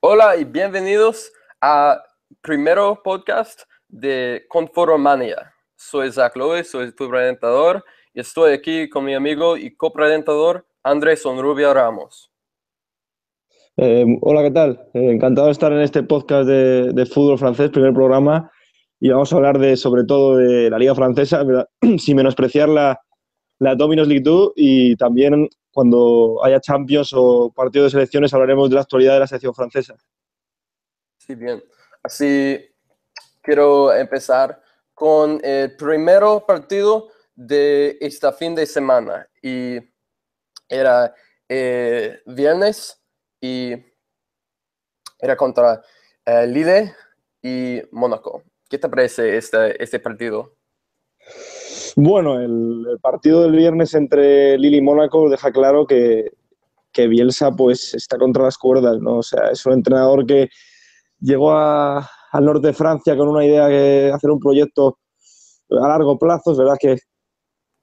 Hola y bienvenidos a primero podcast de Conforomania. Soy Zach Lowe, soy tu presentador y estoy aquí con mi amigo y copresentador Andrés Sonrubia Ramos. Eh, hola, ¿qué tal? Eh, encantado de estar en este podcast de, fútbol francés, primer programa, y vamos a hablar de, sobre todo de la Liga Francesa, sin menospreciar la, la Dominos League 2 y también cuando haya Champions o partido de selecciones hablaremos de la actualidad de la selección francesa. Sí, bien. Así quiero empezar con el primer partido de este fin de semana y era eh, viernes y era contra eh, Lille y Mónaco. ¿Qué te parece este, este partido? Bueno, el, partido del viernes entre Lille y Mónaco deja claro que, que, Bielsa pues está contra las cuerdas, ¿no? O sea, es un entrenador que llegó a, al norte de Francia con una idea de hacer un proyecto a largo plazo, es verdad que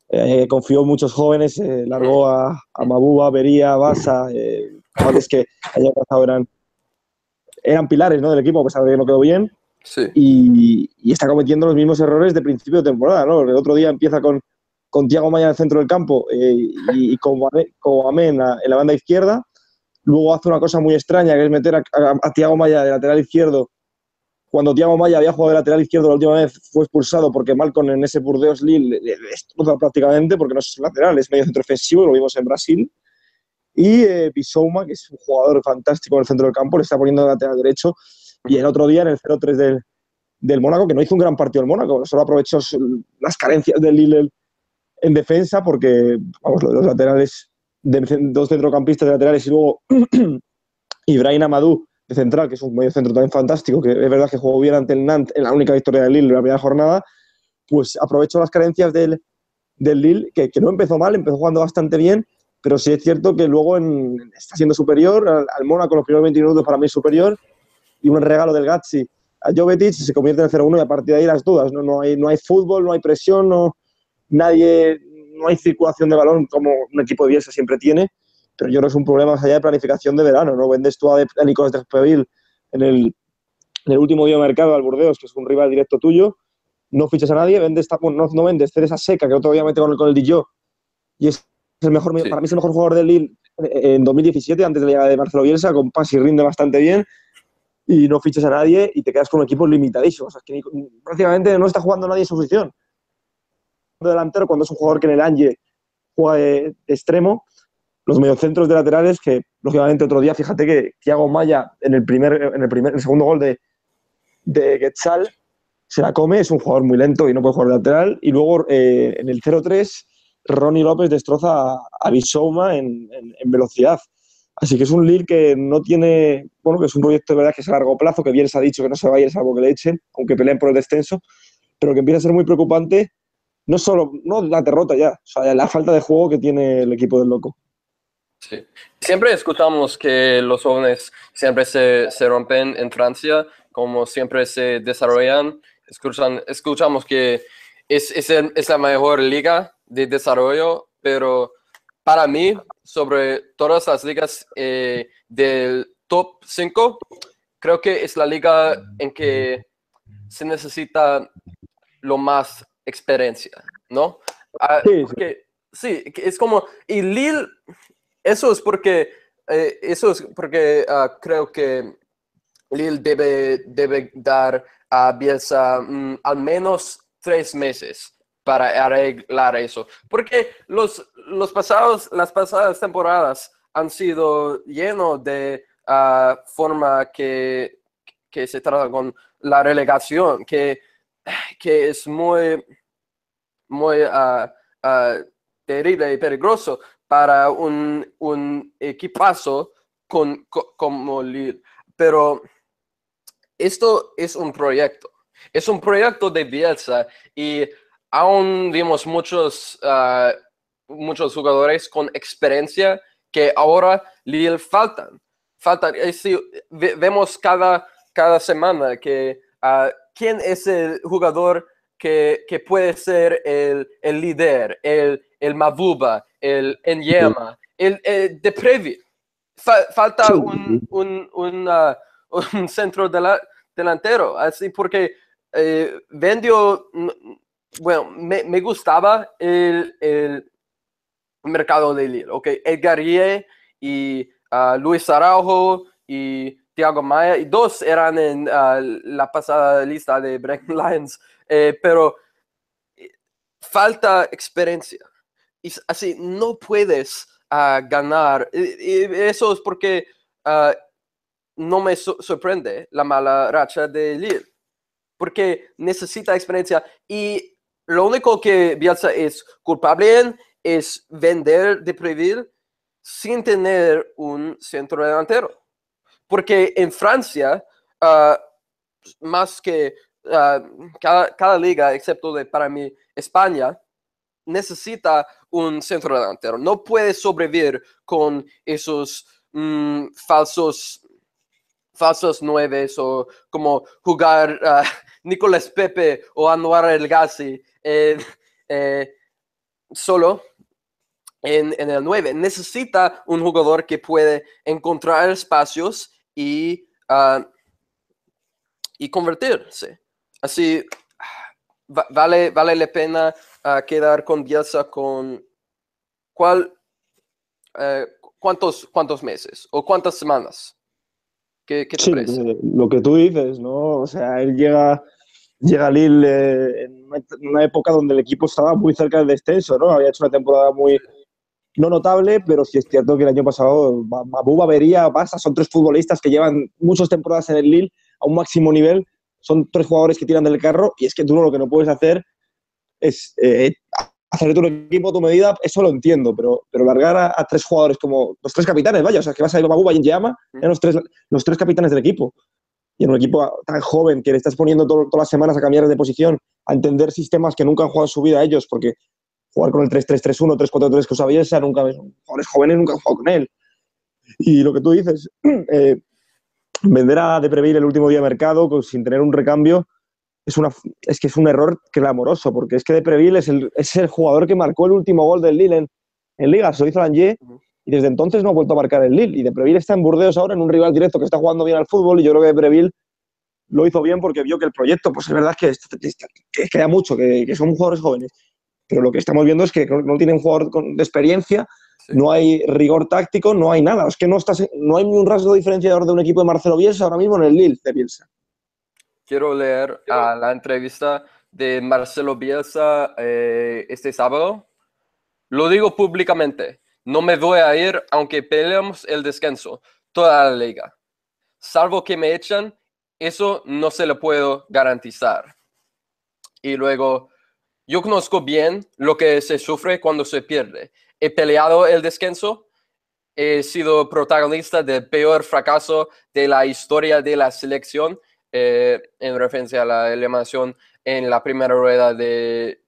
eh, confió en muchos jóvenes, eh, largó a, a Mabuba, Bería, Basa, que pasado eran, eran pilares ¿no? del equipo, a pesar que no quedó bien. Y, está cometiendo los mismos errores de principio de temporada. ¿no? El otro día empieza con, con Tiago Maya en el centro del campo eh, y, con, Amén en la banda izquierda. Luego hace una cosa muy extraña, que es meter a, Tiago Maya de lateral izquierdo. Cuando Tiago Maya había jugado de lateral izquierdo la última vez, fue expulsado porque Malcom en ese Burdeos Lille le destroza prácticamente porque no es lateral, es medio centro ofensivo, lo vimos en Brasil. Y eh, Bisouma, que es un jugador fantástico en el centro del campo, le está poniendo de lateral derecho y el otro día en el 0-3 del, del Mónaco, que no hizo un gran partido el Mónaco, solo aprovechó las carencias del Lille en defensa, porque vamos, los laterales, dos centrocampistas de laterales y luego Ibrahim Amadou de central, que es un medio centro también fantástico, que es verdad que jugó bien ante el Nantes en la única victoria del Lille en la primera jornada, pues aprovechó las carencias del, del Lille, que, que, no empezó mal, empezó jugando bastante bien, pero sí es cierto que luego está siendo superior al, al Mónaco, los primeros 20 minutos para mí superior, y un regalo del Gatsi a Jovetic se convierte en 0-1 y a partir de ahí las dudas. ¿no? No, hay, no hay fútbol, no hay presión, no, nadie, no hay circulación de balón como un equipo de Bielsa siempre tiene, pero yo creo que es un problema más allá de planificación de verano. ¿no? Vendes tú a, a Nicolás de en el, en el último día de mercado al Burdeos, que es un rival directo tuyo, no fichas a nadie, vendes, no, no vendes, cedes a Seca, que otro día mete con el, con el Dillo, y es el mejor, para mí es el mejor jugador del Lille en 2017, antes de la llegada de Marcelo Bielsa, con pas y rinde bastante bien, y no fichas a nadie y te quedas con un equipo limitadísimo. O sea, que prácticamente no está jugando nadie en su posición. delantero, cuando es un jugador que en el Ange juega de, extremo, los mediocentros de laterales, que lógicamente otro día, fíjate que Thiago Maya en el primer, en el primer, en el segundo gol de, de Quetzal se la come, es un jugador muy lento y no puede jugar de lateral. Y luego eh, en el 0-3, Ronnie López destroza a, a Bisouma en, en velocidad. Así que es un Lille que no tiene, bueno, que es un proyecto de verdad que es a largo plazo, que bien se ha dicho que no se va a ir salvo que le echen, aunque peleen por el descenso, pero que empieza a ser muy preocupante, no solo no la derrota ya, o sea, la falta de juego que tiene el equipo del Loco. Sí. Siempre escuchamos que los jóvenes siempre se, se rompen en Francia, como siempre se desarrollan. Escuchan, escuchamos que es, es, es la mejor liga de desarrollo, pero para mí, sobre todas las ligas eh, del top 5, creo que es la liga en que se necesita lo más experiencia, ¿no? Ah, sí, es como, y Lille, eso es porque, eh, eso es porque uh, creo que Lille debe, debe dar a Bielsa mm, al menos tres meses para arreglar eso. Porque los, los pasados, las pasadas temporadas han sido llenos de uh, forma que, que, se trata con la relegación, que, que es muy, muy uh, uh, terrible y peligroso para un, un equipazo con, como Lille. Pero esto es un proyecto. Es un proyecto de Bielsa y aún vimos muchos, uh, muchos jugadores con experiencia que ahora le faltan. faltan. vemos cada, cada semana que uh, quién es el jugador que, que puede ser el, el, líder, el, el Mabuba, el Enyema, el, el de Previ. falta un, un, un, centro delantero, así porque eh, vendió, bueno, me, me gustaba el, el, mercado de Lille, ok, Edgar y uh, Luis Araujo y Thiago Maya, y dos eran en ah, la pasada lista de Break Lions, eh, pero eh, falta experiencia. Y así no puedes uh, ganar. Eso es porque no me sorprende la mala racha de Lille, porque necesita experiencia y lo único que Bielsa es culpable es vender de Preville sin tener un centro delantero. Porque en Francia, ah, más que ah, cada, liga, excepto de, para mí España, necesita un centro delantero. No puede sobrevivir con esos mm, falsos falsos nueves o como jugar uh, Nicolás Pepe o Anuar El Gassi eh, solo en, el 9. Necesita un jugador que puede encontrar espacios y, uh, y convertirse. Así, vale, vale la pena uh, quedar con Bielsa con cuál, uh, cuántos, cuántos meses o cuántas semanas. ¿Qué, qué te parece? Eh, lo que tú dices, ¿no? O sea, él llega, llega a Lille eh, en una época donde el equipo estaba muy cerca del descenso, ¿no? Había hecho una temporada muy, no notable, pero sí es cierto que el año pasado Mabuba, Bería, Basa son tres futbolistas que llevan muchas temporadas en el Lille a un máximo nivel. Son tres jugadores que tiran del carro y es que tú lo que no puedes hacer es eh, hacer tu equipo a tu medida. Eso lo entiendo, pero, pero largar a, tres jugadores como los tres capitanes, vaya, o sea, que vas a ir a Mabuba y en Yama, eran los tres, los tres capitanes del equipo. Y en un equipo tan joven que le estás poniendo todas las semanas a cambiar de posición, a entender sistemas que nunca han jugado su vida ellos, porque jugar con el 3-3-3-1, 3-4-3 que usa Bielsa, nunca, jugadores jóvenes nunca han jugado con él. Y lo que tú dices, eh, vender a De Preville el último día de mercado sin tener un recambio es, una, es que es un error clamoroso, porque es que De Preville es el, es el jugador que marcó el último gol del Lille en, en Liga, se lo hizo Langier, y desde entonces no ha vuelto a marcar el Lille. Y De Preville está en Burdeos ahora en un rival directo que está jugando bien al fútbol, y yo creo que De Preville lo hizo bien porque vio que el proyecto, pues es verdad que, que, que, mucho, que, que son jugadores jóvenes pero lo que estamos viendo es que no tiene un jugador de experiencia, no hay rigor táctico, no hay nada. Es que no, estás, no hay ni un rasgo diferenciador de un equipo de Marcelo Bielsa ahora mismo en el Lille de Bielsa. Quiero leer a la entrevista de Marcelo Bielsa eh, este sábado. Lo digo públicamente, no me voy a ir aunque peleemos el descanso, toda la liga. Salvo que me echan, eso no se lo puedo garantizar. Y luego, yo conozco bien lo que se sufre cuando se pierde. He peleado el descanso, he sido protagonista del peor fracaso de la historia de la selección eh, en referencia a la eliminación en la primera rueda de,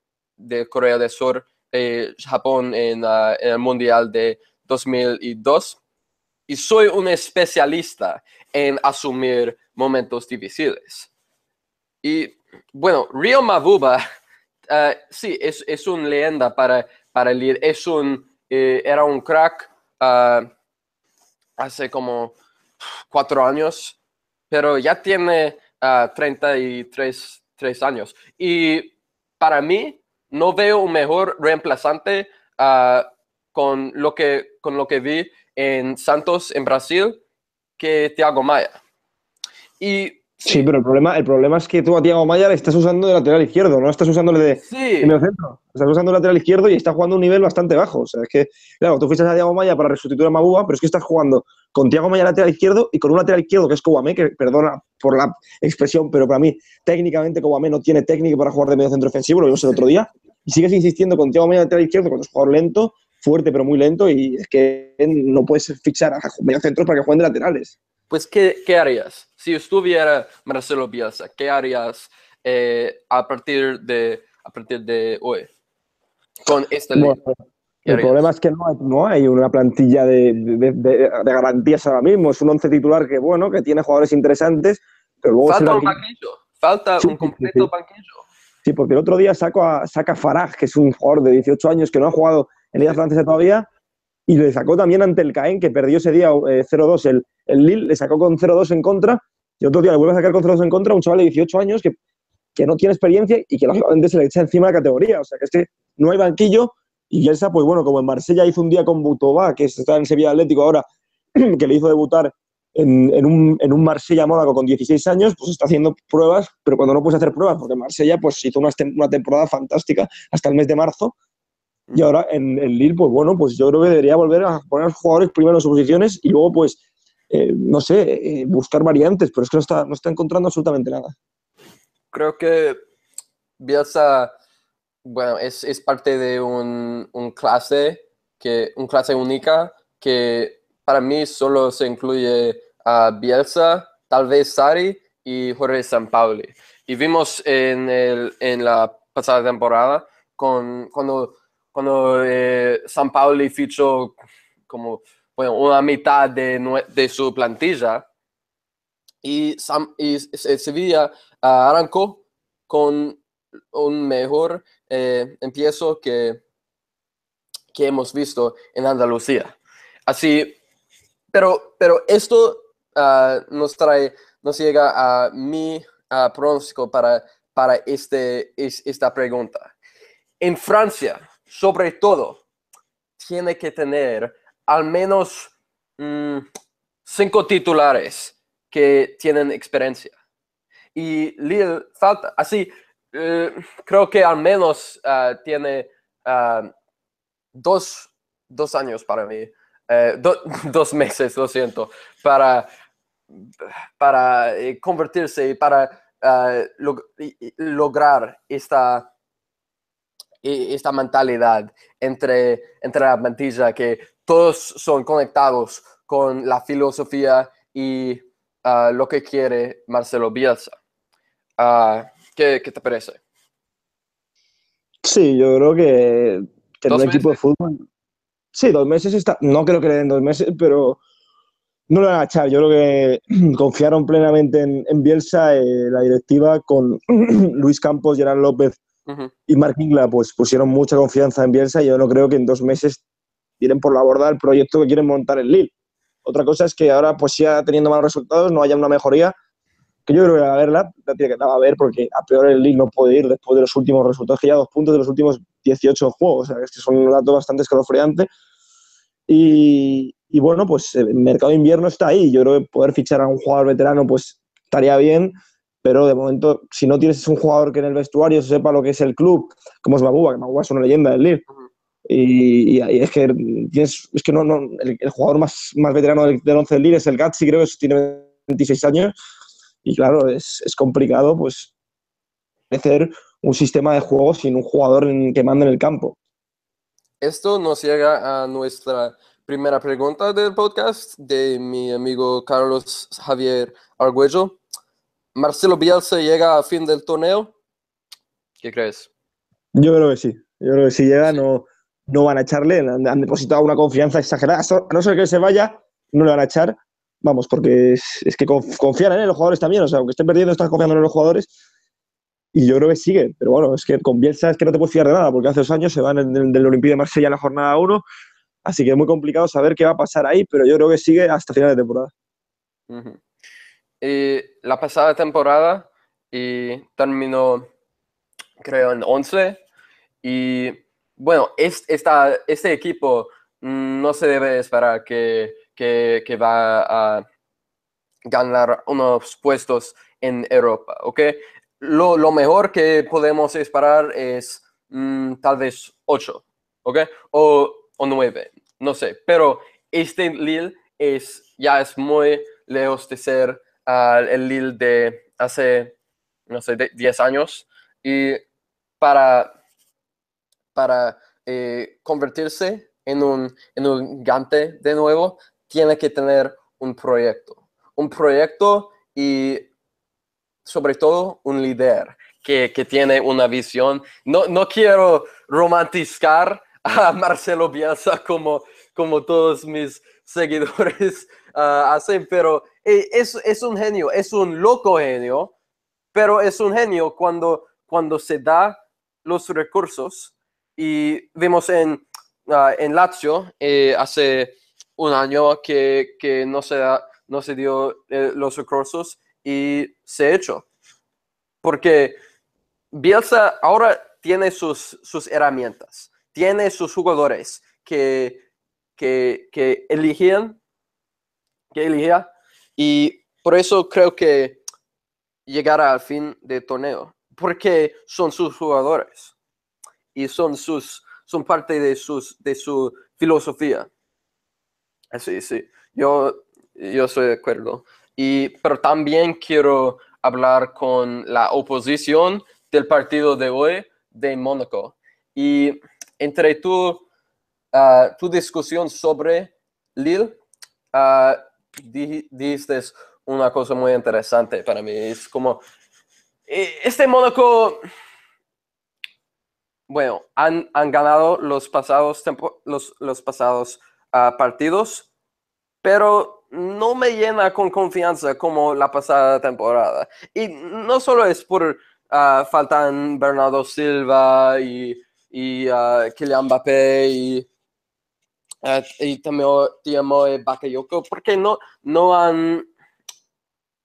Corea del Sur, eh, Japón en, en, el Mundial de 2002. Y soy un especialista en asumir momentos difíciles. Y bueno, Rio Mabuba Ah, sí, es, es una leyenda para, para el Es un, eh, era un crack ah, hace como cuatro años, pero ya tiene 33 ah, tres años. Y para mí, no veo un mejor reemplazante con, lo que, con lo que vi en Santos, en Brasil, que Thiago Maya. Y Sí, pero el problema, el problema es que tú a Tiago Maya le estás usando de lateral izquierdo, no estás usándole de, sí. medio centro. Estás usando de lateral izquierdo y está jugando a un nivel bastante bajo. O sea, es que, claro, tú fuiste a Tiago Maya para resustituir a Mabuba, pero es que estás jugando con Tiago Maya lateral izquierdo y con un lateral izquierdo que es Kouamé, que perdona por la expresión, pero para mí, técnicamente Kouamé no tiene técnica para jugar de medio centro ofensivo, lo vimos el otro día. Y sigues insistiendo con Tiago Maya lateral izquierdo cuando es jugador lento, fuerte pero muy lento, y es que no puedes fixar a medio centro para que jueguen de laterales pues, ¿qué, ¿qué, harías? Si estuviera Marcelo Bielsa, ¿qué harías eh, a, partir de, a partir de hoy con esta ley? el problema es que no hay, no hay una plantilla de, de, de, garantías ahora mismo. Es un once titular que, bueno, que tiene jugadores interesantes, pero luego... Falta un banquillo, falta un completo banquillo. Sí, porque el otro día saco a, saca Faraj, que es un jugador de 18 años que no ha jugado en Liga Francesa todavía, y le sacó también ante el Caen, que perdió ese día 0-2. El, el Lille le sacó con 0-2 en contra y otro día le vuelve a sacar con 0-2 en contra a un chaval de 18 años que, que no tiene experiencia y que lógicamente se le echa encima la categoría. O sea, que es que no hay banquillo y Bielsa, pues bueno, como en Marsella hizo un día con Butová, que está en Sevilla Atlético ahora, que le hizo debutar en, un, en un Marsella-Mónaco con 16 años, pues está haciendo pruebas, pero cuando no puedes hacer pruebas, porque Marsella pues hizo una, una temporada fantástica hasta el mes de marzo, y ahora en el Lille, pues bueno, pues yo creo que debería volver a poner a los jugadores primero en sus posiciones y luego, pues, eh, no sé, eh, buscar variantes, pero es que no está, no está encontrando absolutamente nada. Creo que Bielsa, bueno, es, es parte de un, un, clase, que, un clase única que para mí solo se incluye a Bielsa, tal vez Sari y Jorge Sampaoli. Y vimos en, el, en la pasada temporada con, cuando, cuando eh, Sampaoli fichó como bueno, una mitad de, de su plantilla y, Sam, y Sevilla ah, arrancó con un mejor eh, empiezo que, que hemos visto en Andalucía. Así, pero, pero esto uh, nos trae, nos llega a mi uh, pronóstico para, para este, es, esta pregunta. En Francia, sobre todo, tiene que tener al menos mm, cinco titulares que tienen experiencia. Y Lille falta, así, uh, creo que al menos uh, tiene uh, dos, dos, años para mí, do, dos meses, lo siento, para para eh, convertirse, para uh, log lograr esta, esta mentalidad entre, entre la plantilla, que todos son conectados con la filosofía y uh, lo que quiere Marcelo Bielsa. Uh, ¿qué, ¿qué, te parece? Sí, yo creo que tener un equipo de fútbol. Sí, dos meses está. No creo que le den dos meses, pero no lo van a echar. Yo creo que confiaron plenamente en, Bielsa, eh, la directiva, con Luis Campos, Gerard López y Mark Ingla, pues pusieron mucha confianza en Bielsa y yo no creo que en dos meses tiren por la borda el proyecto que quieren montar en Lille. Otra cosa es que ahora, pues ya teniendo malos resultados, no haya una mejoría, que yo creo que va a verla, la tiene que a ver, porque a peor el Lille no puede ir después de los últimos resultados, que ya dos puntos de los últimos 18 juegos, o sea, que son un dato bastante escalofriante. Y, y bueno, pues el mercado de invierno está ahí. Yo creo que poder fichar a un jugador veterano pues estaría bien, pero de momento, si no tienes un jugador que en el vestuario sepa lo que es el club, como es Maguba, que Maguba es una leyenda del Lille, y, y, es que tienes, es que no, no el, jugador más, más veterano del, del 11 del Lille es el Gatsi, creo que tiene 26 años, y claro, es, es complicado pues hacer un sistema de juego sin un jugador en, que mande en el campo. Esto nos llega a nuestra primera pregunta del podcast de mi amigo Carlos Javier Argüello. Marcelo Bielsa llega a fin del torneo. ¿Qué crees? Yo creo que sí. Yo creo que si llega no, no van a echarle. Han, depositado una confianza exagerada. A no ser que se vaya, no le van a echar. Vamos, porque es, que confían en él, los jugadores también. O sea, aunque estén perdiendo, están confiando en los jugadores. Y yo creo que sigue. Pero bueno, es que con Bielsa es que no te puedes fiar de nada, porque hace dos años se van del, del Olympique de Marsella en la jornada 1 Así que es muy complicado saber qué va a pasar ahí, pero yo creo que sigue hasta final de temporada. y la pasada temporada terminó, creo, en 11. Y bueno, es, esta, este equipo no se debe esperar que, que, va a ganar unos puestos en Europa, ¿ok? Lo, lo mejor que podemos esperar es mm, tal vez 8, ¿ok? O o nueve, no sé, pero este Lille es, ya es muy lejos de ser uh, el Lille de hace, no sé, 10 años y para, para eh, convertirse en un, en un gigante de nuevo, tiene que tener un proyecto, un proyecto y sobre todo un líder que, que tiene una visión. No, no quiero romantizar a Marcelo Bielsa como, como todos mis seguidores uh, hacen, pero eh, es, es, un genio, es un loco genio, pero es un genio cuando, cuando se da los recursos y vemos en ah, en Lazio eh, hace un año que, que no, se, no se dio eh, los recursos y se hecho. Porque Bielsa ahora tiene sus, sus herramientas, tiene sus jugadores que, que, que eligían, que eligía, y por eso creo que llegará al fin del torneo, porque son sus jugadores y son, sus, son parte de, sus, de su filosofía. Sí, sí, yo, yo estoy de acuerdo. Y, pero también quiero hablar con la oposición del partido de hoy de Mónaco. Y entre tu, ah, tu discusión sobre Lille, uh, dijiste una cosa muy interesante para mí. Es como, eh, este Mónaco, bueno, han, han, ganado los pasados, los, los pasados uh, partidos, pero no me llena con confianza como la pasada temporada. Y no solo es por uh, faltan Bernardo Silva y, y uh, Kylian Mbappé y, y Bakayoko, porque no, no han,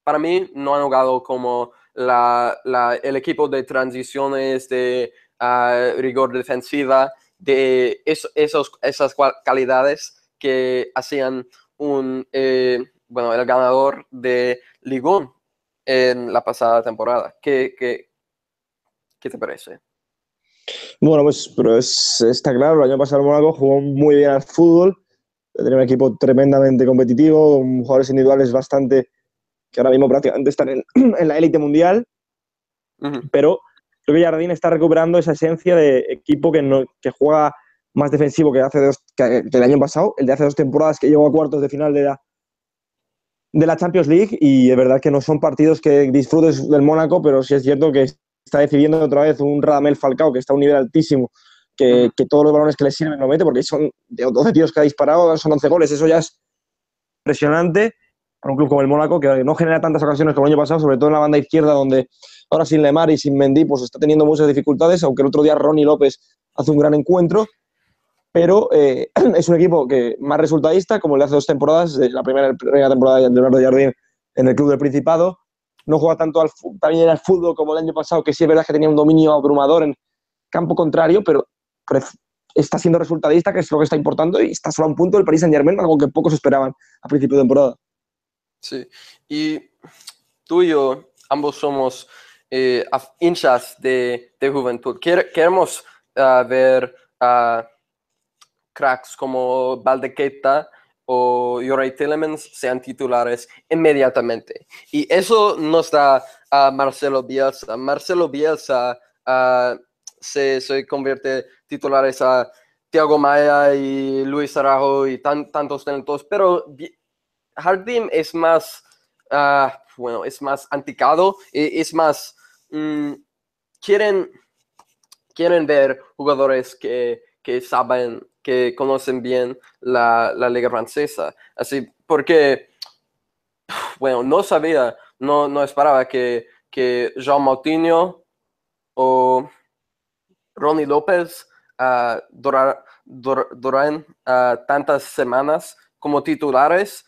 para mí, no han jugado como la, la, el equipo de transiciones, de rigor defensiva, de esos, esas cualidades que hacían un, eh, bueno, el ganador de Ligón en la pasada temporada. ¿Qué, qué, qué te parece? Bueno, pues pero es, está claro, el año pasado el Mónaco jugó muy bien al fútbol, tenía un equipo tremendamente competitivo, con jugadores individuales bastante, que ahora mismo prácticamente están en, en la élite mundial, pero creo que Jardín está recuperando esa esencia de equipo que, no, que juega más defensivo que, hace dos, que, el año pasado, el de hace dos temporadas que llegó a cuartos de final de la, de la Champions League. Y es verdad que no son partidos que disfrutes del Mónaco, pero sí es cierto que está decidiendo otra vez un Radamel Falcao que está a un nivel altísimo, que, que todos los balones que le sirven lo mete, porque son de 12 tíos que ha disparado, son 11 goles, eso ya es impresionante para un club como el Mónaco, que no genera tantas ocasiones como el año pasado, sobre todo en la banda izquierda, donde ahora sin Lemar y sin Mendy, pues está teniendo muchas dificultades, aunque el otro día Ronnie López hace un gran encuentro pero eh, es un equipo que más resultadista, como le hace dos temporadas, la primera, primera temporada de Leonardo Jardín en el club del Principado. No juega tanto al, también al fútbol como el año pasado, que sí es verdad que tenía un dominio abrumador en campo contrario, pero está siendo resultadista, que es lo que está importando, y está solo a un punto del Paris Saint Germain, algo que pocos esperaban a principio de temporada. Sí, y tú y yo, ambos somos eh, hinchas de, de juventud. Queremos uh, ver a cracks como Valdequeta o Yoray Tillemans sean titulares inmediatamente. Y eso nos da a Marcelo Bielsa. Marcelo Bielsa uh, se, se, convierte titulares a Thiago Maya y Luis Arajo y tan, tantos talentos, pero Jardim es más, uh, bueno, es más anticado, es más, um, quieren, quieren ver jugadores que, que saben que conocen bien la, la, liga francesa. Así, porque, bueno, no sabía, no, no esperaba que, que Jean Moutinho o Ronnie López uh, tantas semanas como titulares,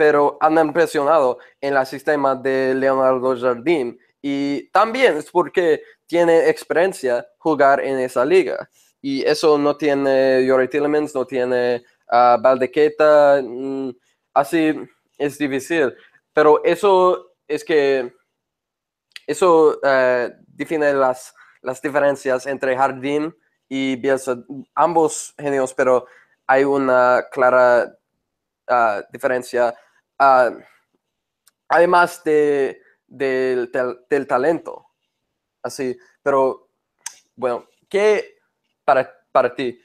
pero han impresionado en el sistema de Leonardo Jardim. Y también es porque tiene experiencia jugar en esa liga y eso no tiene Yori Tillemans, no tiene uh, Valdequeta, mm, así es difícil. Pero eso es que eso uh, define las, las diferencias entre Jardín y Bielsa, ambos genios, pero hay una clara uh, diferencia. Además de, del, del talento, así, pero bueno, ¿qué para, ti.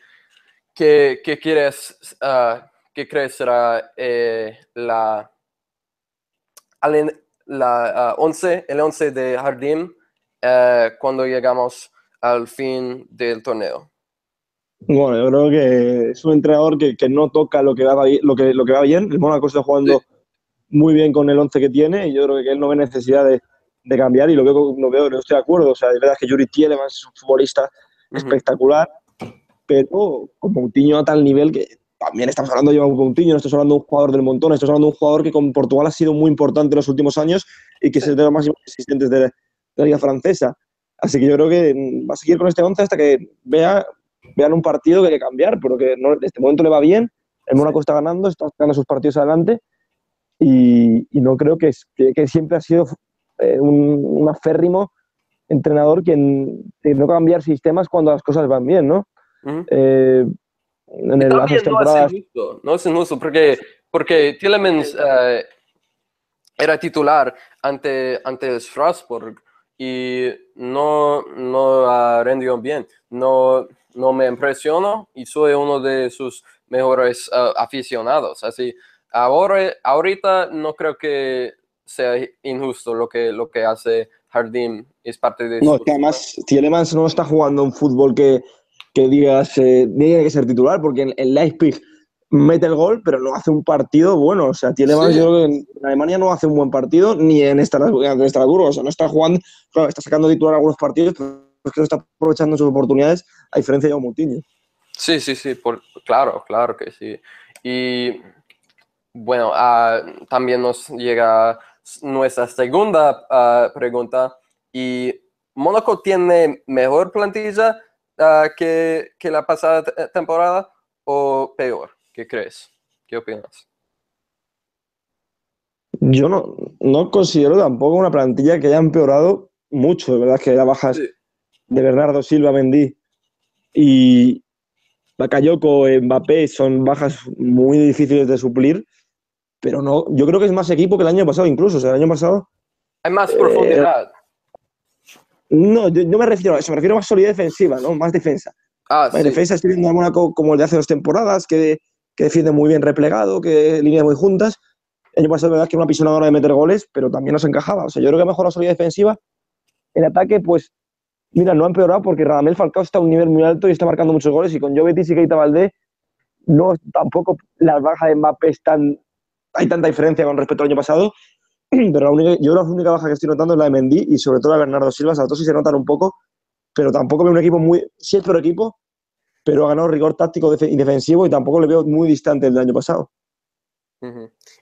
¿Qué, quieres, uh, qué crees será eh, la, la 11, ah, el 11 de Jardín eh, cuando llegamos al fin del torneo? Bueno, yo creo que es un entrenador que, no toca lo que, va, lo, que, lo que va bien. El Mónaco está jugando muy bien con el 11 que tiene y yo creo que él no ve necesidad de, cambiar y lo veo, lo veo, no estoy de acuerdo. O sea, es verdad que Yuri Tielemans es un futbolista espectacular, pero con Moutinho a tal nivel que también estamos hablando de Moutinho, no estamos hablando de un jugador del montón, estamos hablando de un jugador que con Portugal ha sido muy importante en los últimos años y que es de los máximos existentes de, la liga francesa. Así que yo creo que va a seguir con este 11 hasta que vea, vean un partido que hay que cambiar, pero que no, en este momento le va bien, el Mónaco está ganando, está ganando sus partidos adelante y, no creo que, que, siempre ha sido eh, un, un, aférrimo entrenador que, no cambiar sistemas cuando las cosas van bien, ¿no? eh, en el, las temporadas... no es injusto, no es injusto porque, porque Tillemans eh, era titular ante, ante Strasbourg y no, no ha rendido bien. No, no me impresionó y soy uno de sus mejores uh, aficionados. Así, ahora, ahorita no creo que sea injusto lo que, lo que hace Jardim. Es parte de... No, que además Tielemans no está jugando un fútbol que, que digas, eh, tiene que ser titular, porque en, en Leipzig mete el gol, pero no hace un partido bueno. O sea, tiene más, yo creo que en Alemania no hace un buen partido, ni en Estrasburgo. O sea, no está jugando, claro, está sacando titular algunos partidos, pero es que no está aprovechando sus oportunidades, a diferencia de Moutinho. Sí, sí, sí, por, claro, claro que sí. Y bueno, ah, también nos llega nuestra segunda ah, pregunta. ¿Y Mónaco tiene mejor plantilla uh, que, que la pasada temporada o peor? ¿Qué crees? ¿Qué opinas? Yo no, no considero tampoco una plantilla que haya empeorado mucho, de verdad, que las bajas de Bernardo Silva, Mendy y Bakayoko, Mbappé son bajas muy difíciles de suplir, pero no, yo creo que es más equipo que el año pasado incluso, o sea, el año pasado... Hay más profundidad. No, yo, me refiero a eso, me refiero a más solidez defensiva, ¿no? Más defensa. Ah, más defensa estoy viendo alguna como el de hace dos temporadas, que que defiende muy bien replegado, que línea muy juntas. El año pasado, verdad, que era una pisonadora de meter goles, pero también nos encajaba. O sea, yo creo que mejor la salida defensiva. El ataque, pues, mira, no ha empeorado porque Radamel Falcao está a un nivel muy alto y está marcando muchos goles. Y con Jovetis y Keita Valdé, no, tampoco las bajas de Mbappé están. Hay tanta diferencia con respecto al año pasado. Pero la única, yo la única baja que estoy notando es la de Mendy y sobre todo la de Bernardo Silva. A todos sí se notan un poco, pero tampoco veo un equipo muy. Sí es peor equipo, pero ha ganado rigor táctico y defensivo y tampoco le veo muy distante del año pasado.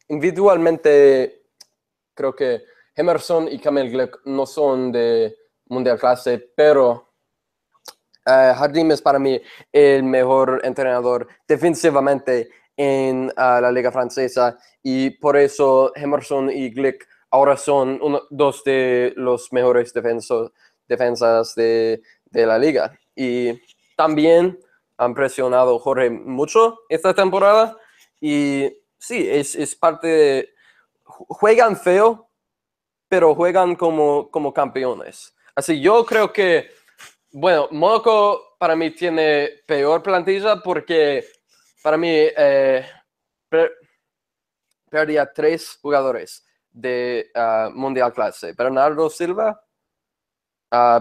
Individualmente, creo que Emerson y Kamel Gleck no son de mundial clase, pero uh, Jardim es para mí el mejor entrenador defensivamente en uh, la liga francesa y por eso Emerson y Glick ahora son dos de los mejores defensas de, de la liga. Y también han presionado Jorge mucho esta temporada y sí, es, es parte de... Juegan feo, pero juegan como, como campeones. Así yo creo que, bueno, Mónaco para mí tiene peor plantilla porque para mí eh, perdía tres jugadores de uh, Mundial Clase. Bernardo Silva,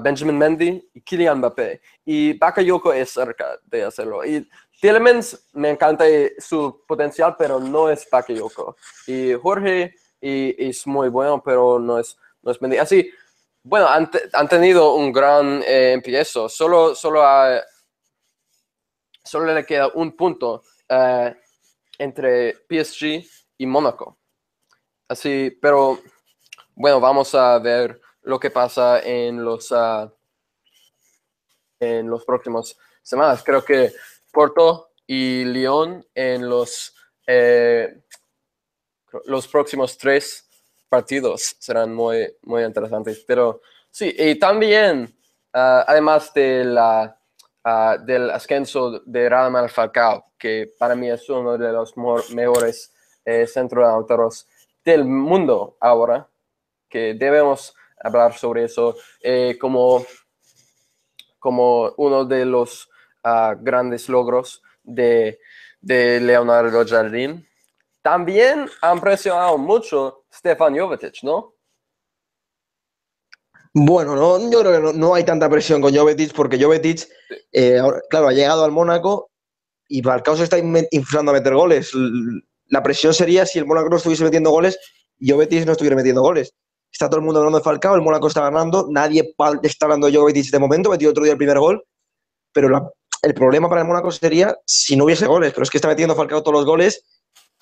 Benjamin Mendy y Kylian Mbappé. Y Bakayoko es cerca de hacerlo. Y Tielemans me encanta su potencial, pero no es Bakayoko. Y Jorge y, es muy bueno, pero no es, no es Mendy. Así, bueno, han, tenido un gran eh, empiezo. Solo, solo, solo le queda un punto eh, entre PSG y Mónaco. Así, pero bueno, vamos a ver lo que pasa en los, uh, en los próximos semanas. Creo que Porto y Lyon en los, eh, los próximos tres partidos serán muy, muy interesantes. Pero sí, y también, uh, además de la, uh, del ascenso de Radamel Falcao, que para mí es uno de los mejores eh, centros del mundo ahora, que debemos hablar sobre eso eh, como, como uno de los ah, grandes logros de, de Leonardo Jardín. También han presionado mucho Stefan Jovetic, ¿no? Bueno, no, yo creo que no, hay tanta presión con Jovetic porque Jovetic, eh, claro, ha llegado al Mónaco y Falcao se está inflando a meter goles. La presión sería si el Mónaco no estuviese metiendo goles y Jovetic no estuviera metiendo goles. Está todo el mundo hablando de Falcao, el Mónaco está ganando, nadie está hablando de Jovetic de momento, metió otro día el primer gol, pero el problema para el Mónaco sería si no hubiese goles, pero es que está metiendo Falcao todos los goles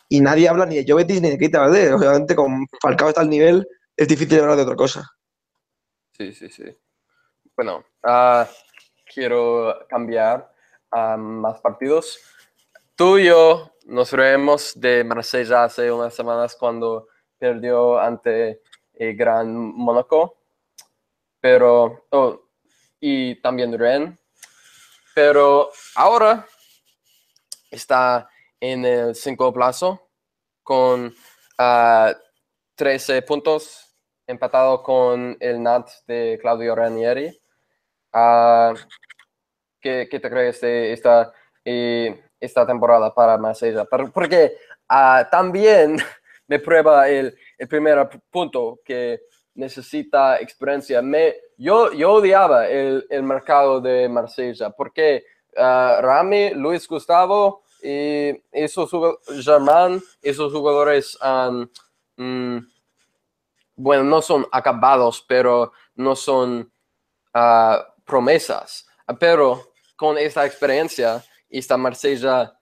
y nadie habla ni de Jovetis ni de Keita. Obviamente, con Falcao está al nivel, es difícil hablar de otra cosa. Sí, sí, sí. Bueno, ah, quiero cambiar a más partidos. Tú y yo nos vemos de Marsella hace unas semanas cuando perdió ante el Gran Mónaco, pero, oh, y también Rennes, pero ahora está en el 5 plazo con 13 ah, puntos, empatado con el NAT de Claudio Ranieri. Uh, ¿qué, ¿qué, te crees de esta, eh, esta temporada para Marsella? Porque uh, también me prueba el, el, primer punto que necesita experiencia. Me, yo, yo odiaba el, el mercado de Marsella porque Rami, Luis Gustavo y esos Germán, esos jugadores, mm, bueno, no son acabados, pero no son uh, promesas. Pero con esta experiencia, esta Marsella,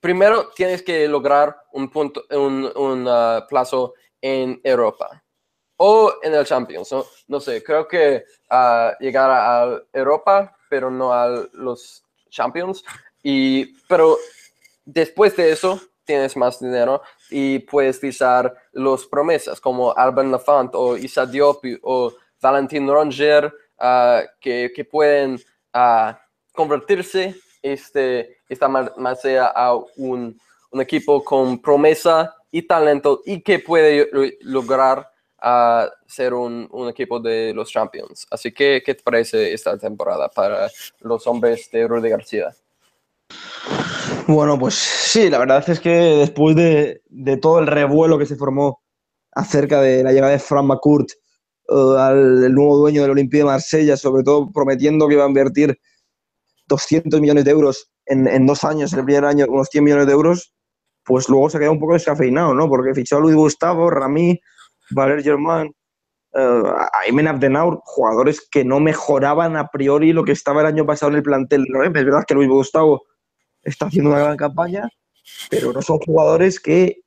primero tienes que lograr un, punto, un, uh, plazo en Europa o en el Champions. No, sé, creo que llegar a Europa, pero no a los Champions. Y, pero después de eso, tienes más dinero y puedes utilizar los promesas como Alban Lafont o Issa Diop o Valentin Ronger Ah, que, que, pueden uh, convertirse este, esta Marsella a un, un, equipo con promesa y talento y que puede lograr uh, ser un, un, equipo de los Champions. Así que, ¿qué te parece esta temporada para los hombres de Rudy García? Bueno, pues sí, la verdad es que después de, de todo el revuelo que se formó acerca de la llegada de Frank McCourt eh, al nuevo dueño del Olympique de Marsella, sobre todo prometiendo que iba a invertir 200 millones de euros en, en, dos años, el primer año unos 100 millones de euros, pues luego se ha quedado un poco descafeinado, ¿no? Porque fichó a Luis Gustavo, Rami, Valer Germán, uh, Aymen Abdenaur, jugadores que no mejoraban a priori lo que estaba el año pasado en el plantel. Es verdad que Luis Gustavo está haciendo una gran campaña, pero no son jugadores que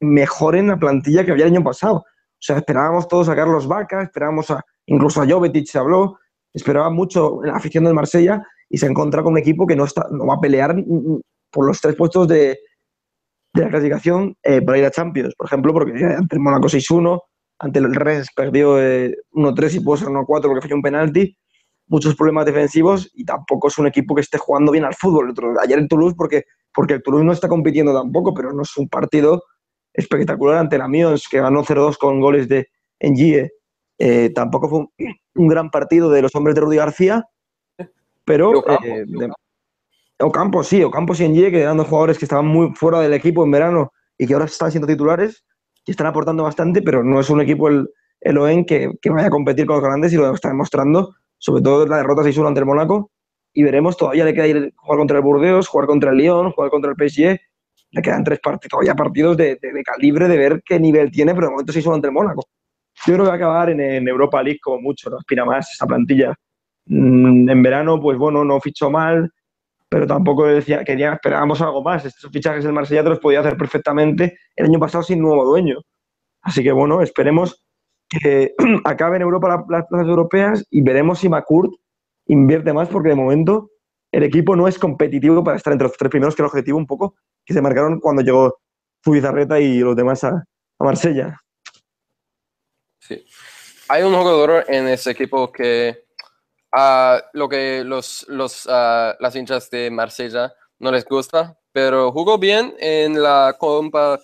mejoren la plantilla que había el año pasado. O sea, esperábamos todos a Carlos Vaca, esperábamos a, incluso a Jovetic se habló, esperaba mucho la afición del Marsella y se encuentra con un equipo que no, está, no va a pelear por los tres puestos de, de la clasificación eh, para ir a Champions. Por ejemplo, porque ante el Monaco 6-1, ante el Rennes perdió 1-3 eh, y pudo ser 1-4 porque fue un penalti. Muchos problemas defensivos y tampoco es un equipo que esté jugando bien al fútbol. Ayer en Toulouse, porque, porque el Toulouse no está compitiendo tampoco, pero no es un partido espectacular ante la Amiens, que ganó 0-2 con goles de Engie. Eh, tampoco fue un, gran partido de los hombres de Rudy García, pero Ocampo, eh, Ocampo sí, Ocampo y Engie, que eran dos jugadores que estaban muy fuera del equipo en verano y que ahora están siendo titulares y están aportando bastante, pero no es un equipo el, el OEN que, que, vaya a competir con los grandes y lo está demostrando, sobre todo la derrota 6-1 ante el Mónaco. Y veremos, todavía le queda ir jugar contra el Burdeos, jugar contra el Lyon, jugar contra el PSG le quedan tres partidos, todavía partidos de, calibre, de ver qué nivel tiene, pero de momento se hizo ante el Mónaco. Yo creo que va a acabar en, Europa League como mucho, no aspira más esa plantilla. Mm, en verano, pues bueno, no fichó mal, pero tampoco decía, quería, esperábamos algo más. Estos fichajes del Marsella los podía hacer perfectamente el año pasado sin nuevo dueño. Así que bueno, esperemos que acabe en Europa las plazas europeas y veremos si Macurt invierte más, porque de momento el equipo no es competitivo para estar entre los tres primeros, que el objetivo un poco que se marcaron cuando llegó Fubizarreta y los demás a, Marsella. Sí. Hay un jugador en ese equipo que uh, lo que los, los, uh, las hinchas de Marsella no les gusta, pero jugó bien en la compa, uh,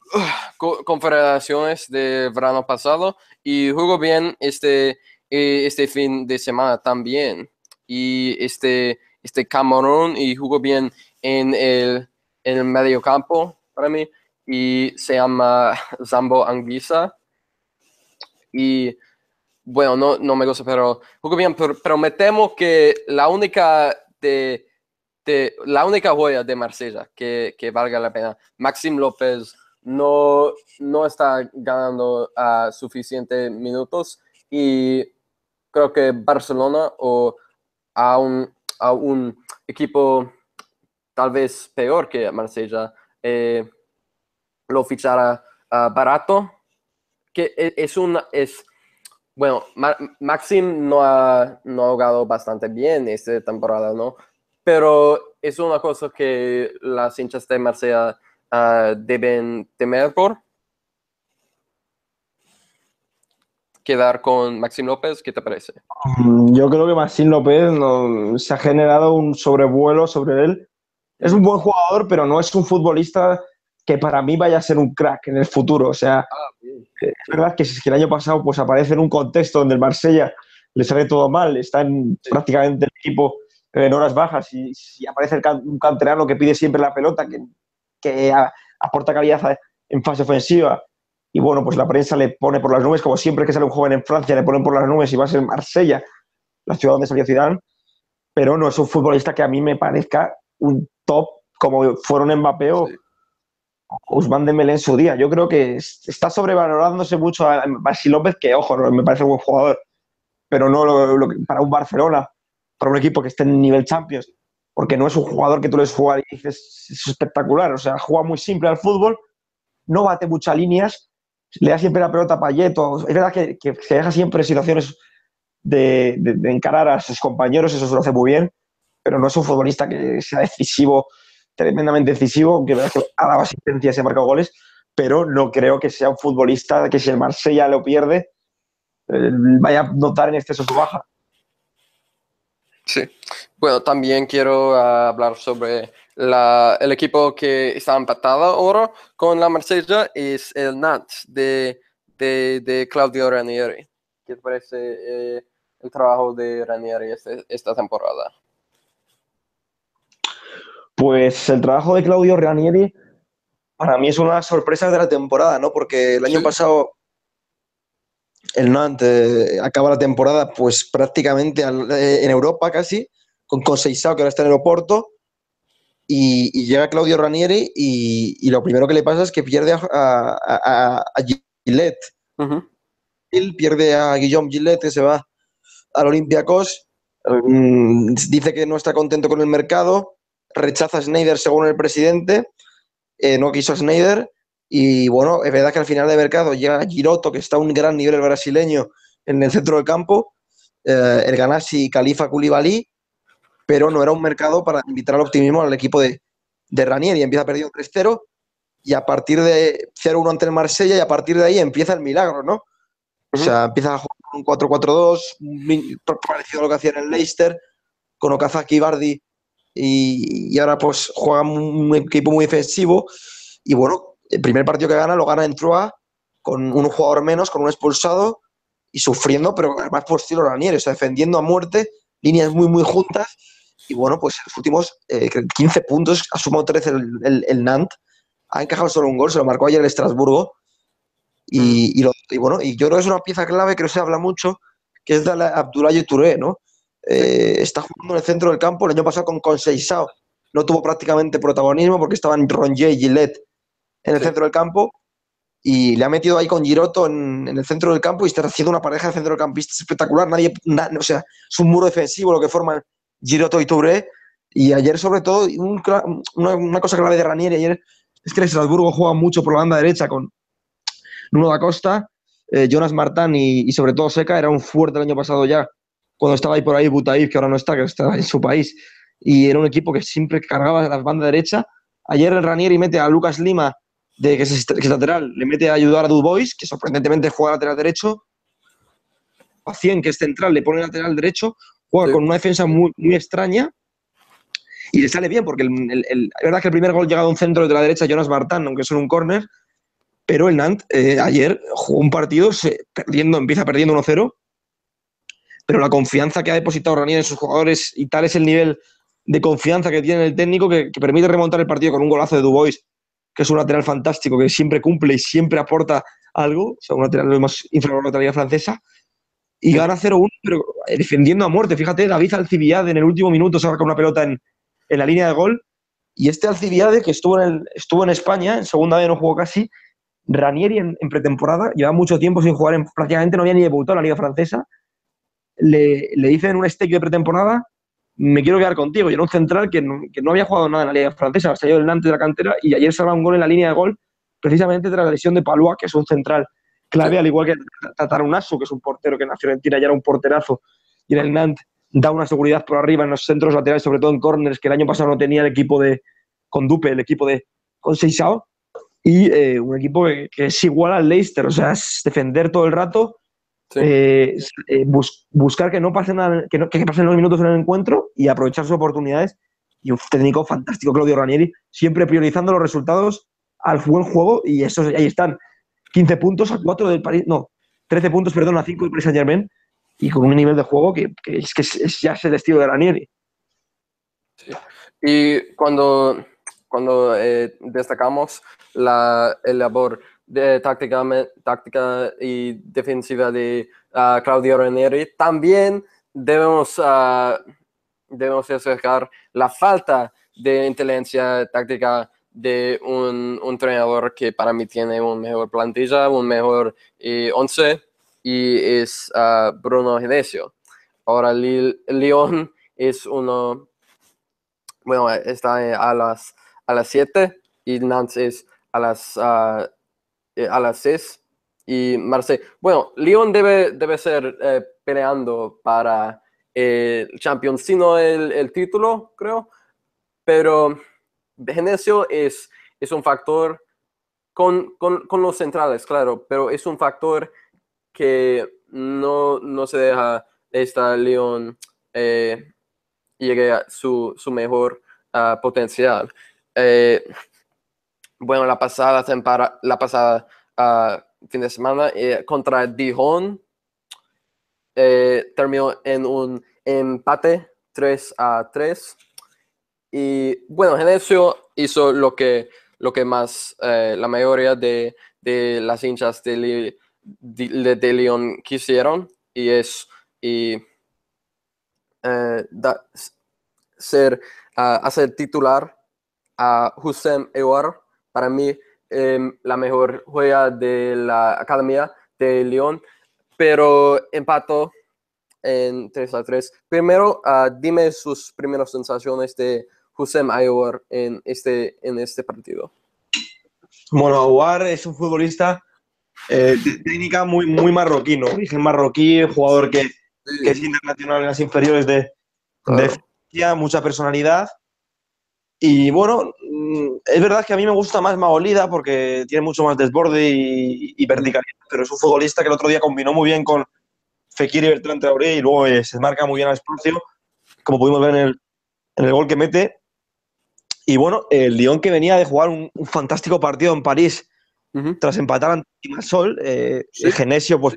confederaciones de verano pasado y jugó bien este, este fin de semana también. Y este, este Cameron y jugó bien en el en el medio campo para mí y se llama Zambo Anguisa. Y bueno, no, no me gusta, pero jugó bien, pero, temo que la única de, de la única joya de Marsella que, que, valga la pena, Maxim López no, no está ganando a uh, suficientes minutos y creo que Barcelona o aún a un equipo tal vez peor que Marsella eh, lo fichara ah, barato, que e, es un, es, bueno, Maxim no ha, no ha jugado bastante bien esta temporada, ¿no? Pero es una cosa que las hinchas de Marsella ah, deben temer por. Quedar con Maxim López, ¿qué te parece? Mm, yo creo que Maxim López no, se ha generado un sobrevuelo sobre él. Es un buen jugador, pero no es un futbolista que para mí vaya a ser un crack en el futuro. O sea, ah, es verdad que, que el año pasado pues, aparece en un contexto donde el Marsella le sale todo mal, está en prácticamente el equipo en horas bajas y, aparece un canterano que pide siempre la pelota, que, que aporta calidad en fase ofensiva. Y bueno, pues la prensa le pone por las nubes, como siempre que sale un joven en Francia, le ponen por las nubes y va a ser Marsella, la ciudad donde salió Zidane. Pero no es un futbolista que a mí me parezca un top como fueron Mbappé o, Usman Dembélé en su día. Yo creo que está sobrevalorándose mucho a Basi López, que ojo, me parece un buen jugador, pero no para un Barcelona, para un equipo que esté en nivel Champions, porque no es un jugador que tú les jugar y dices es espectacular. O sea, juega muy simple al fútbol, no bate muchas líneas, le da siempre la pelota a Payeto. Es verdad que, se deja siempre situaciones de, encarar a sus compañeros, eso se lo hace muy bien, pero no es un futbolista que sea decisivo tremendamente decisivo, aunque ha dado asistencia se ha marcado goles, pero no creo que sea un futbolista que si el Marsella lo pierde, eh, vaya a notar en exceso su baja. Sí. Bueno, también quiero ah, hablar sobre el equipo que está empatado ahora con la Marsella, es el Nantes de, de, Claudio Ranieri. ¿Qué te parece eh, el trabajo de Ranieri este, esta temporada? Pues el trabajo de Claudio Ranieri para mí es una sorpresa de la temporada, ¿no? Porque el año pasado el Nantes eh, acaba la temporada pues prácticamente eh, en Europa casi, con Conceizao que ahora está en el Oporto, y, llega Claudio Ranieri y, lo primero que le pasa es que pierde a, a, Gillette. Él pierde a Guillaume Gillette que se va al Olympiacos, mm, dice que no está contento con el mercado, rechaza a Snyder según el presidente, eh, no quiso a Snyder y bueno, es verdad que al final de mercado llega Giroto, que está a un gran nivel el brasileño en el centro del campo, eh, el Ganassi Califa Koulibaly, pero no era un mercado para invitar al optimismo al equipo de, de Ranieri. Empieza perdiendo 3-0 y a partir de 0-1 ante el Marsella y a partir de ahí empieza el milagro, ¿no? O sea, empieza a jugar un 4-4-2, parecido a lo que hacía en el Leicester, con Okazaki y Bardi y, ahora pues juega un equipo muy defensivo y bueno, el primer partido que gana lo gana en Trua con un jugador menos, con un expulsado y sufriendo, pero además por estilo Ranieri, o sea, defendiendo a muerte, líneas muy, muy juntas. Y bueno, pues los últimos 15 eh, puntos, ha sumado 13 el, el, Nantes, ha encajado solo un gol, se lo marcó ayer el Estrasburgo. Y, bueno, y yo creo que es una pieza clave que no se habla mucho, que es de Abdoulaye Touré, ¿no? Eh, está jugando en el centro del campo. El año pasado con Conseisao no tuvo prácticamente protagonismo porque estaban Rongier y Gillette en el centro del campo. Y le ha metido ahí con Giroto en, el centro del campo y está haciendo una pareja de centrocampistas espectacular. Nadie, o sea, es un muro defensivo lo que forman Giroto y Touré. Y ayer, sobre todo, una, cosa clave de Ranieri ayer es que el Estrasburgo juega mucho por la banda derecha con Nuno da Costa, eh, Jonas Martán y, y, sobre todo Seca. Era un fuerte el año pasado ya cuando estaba ahí por ahí Butaif, que ahora no está, que está en su país, y era un equipo que siempre cargaba la banda derecha. Ayer el Ranieri mete a Lucas Lima, de, que, es, lateral, le mete a ayudar a Dubois, que sorprendentemente juega lateral derecho. A 100, que es central, le pone lateral derecho, juega con una defensa muy, muy extraña. Y le sale bien, porque el, es verdad que el primer gol llega de un centro de la derecha, Jonas Bartán, aunque es en un córner, pero el Nantes eh, ayer jugó un partido se, perdiendo, empieza perdiendo 1-0 pero la confianza que ha depositado Ranieri en sus jugadores y tal es el nivel de confianza que tiene el técnico que, permite remontar el partido con un golazo de Dubois, que es un lateral fantástico, que siempre cumple y siempre aporta algo, o sea, un lateral lo más inferior a la liga francesa, y gana 0-1, pero eh, defendiendo a muerte. Fíjate, David Alcibiade en el último minuto saca una pelota en, la línea de gol, y este Alcibiade, que estuvo en, estuvo en España, en segunda vez no jugó casi, Ranieri en, pretemporada, lleva mucho tiempo sin jugar, en, prácticamente no había ni debutado en la liga francesa, le, le dicen un stake de pretemporada me quiero quedar contigo. Y era un central que no, que había jugado nada en la liga francesa, salió del Nantes de la cantera y ayer salva un gol en la línea de gol precisamente tras la lesión de Palua, que es un central clave, al igual que Tatarunasu, que es un portero que en la Fiorentina ya era un porterazo. Y en el Nantes da una seguridad por arriba en los centros laterales, sobre todo en corners, que el año pasado no tenía el equipo de con Dupe, el equipo de con Seisao, y eh, un equipo que, es igual al Leicester, o sea, es defender todo el rato, eh, eh, buscar que no pasen que, no, que pasen los minutos en el encuentro y aprovechar sus oportunidades. Y un técnico fantástico, Claudio Ranieri, siempre priorizando los resultados al buen juego, y eso, ahí están. 15 puntos a 4 del París, no, 13 puntos, perdón, a 5 del Paris Saint Germain, y con un nivel de juego que, es que es, ya es el estilo de Ranieri. Y cuando, cuando eh, destacamos la el labor de táctica, y defensiva de uh, Claudio Ranieri, también debemos, uh, debemos la falta de inteligencia táctica de un, un, entrenador que para mí tiene un mejor plantilla, un mejor eh, once, y es uh, Bruno Genesio. Ahora, Lyon es uno, bueno, está a las, a las 7 y Nantes es a las, uh, a las 6 y Marseille. Bueno, Lyon debe, debe ser eh, peleando para el Champions, sino el, el título, creo, pero Genesio es, es un factor con, con, con, los centrales, claro, pero es un factor que no, no se deja esta León eh, llegue a su, su mejor uh, potencial. Eh, bueno, la pasada temporada, la pasada uh, fin de semana eh, contra Dijon eh, terminó en un empate 3 a 3. Y bueno, Genesio hizo lo que, lo que más eh, la mayoría de, de, las hinchas de, de, de León quisieron y es y, ser, uh, hacer titular a Hussein Ewar, para mí eh, la mejor juega de la academia de León, pero empató en 3 a 3. Primero, uh, dime sus primeras sensaciones de Hussein Ewar en este, en este partido. Bueno, Ewar es un futbolista eh, técnica muy, muy marroquí, ¿no? Origen marroquí, jugador que, que, es internacional en las inferiores de, de Francia, mucha personalidad. Y bueno, mm, es verdad que a mí me gusta más Maolida porque tiene mucho más desborde y, y verticalidad, pero es un futbolista que el otro día combinó muy bien con Fekir y Bertrand Traoré y luego eh, se marca muy bien al espacio, como pudimos ver en el, en el gol que mete. Y bueno, el Lyon que venía de jugar un, un fantástico partido en París tras empatar ante Sol, eh, Genesio, pues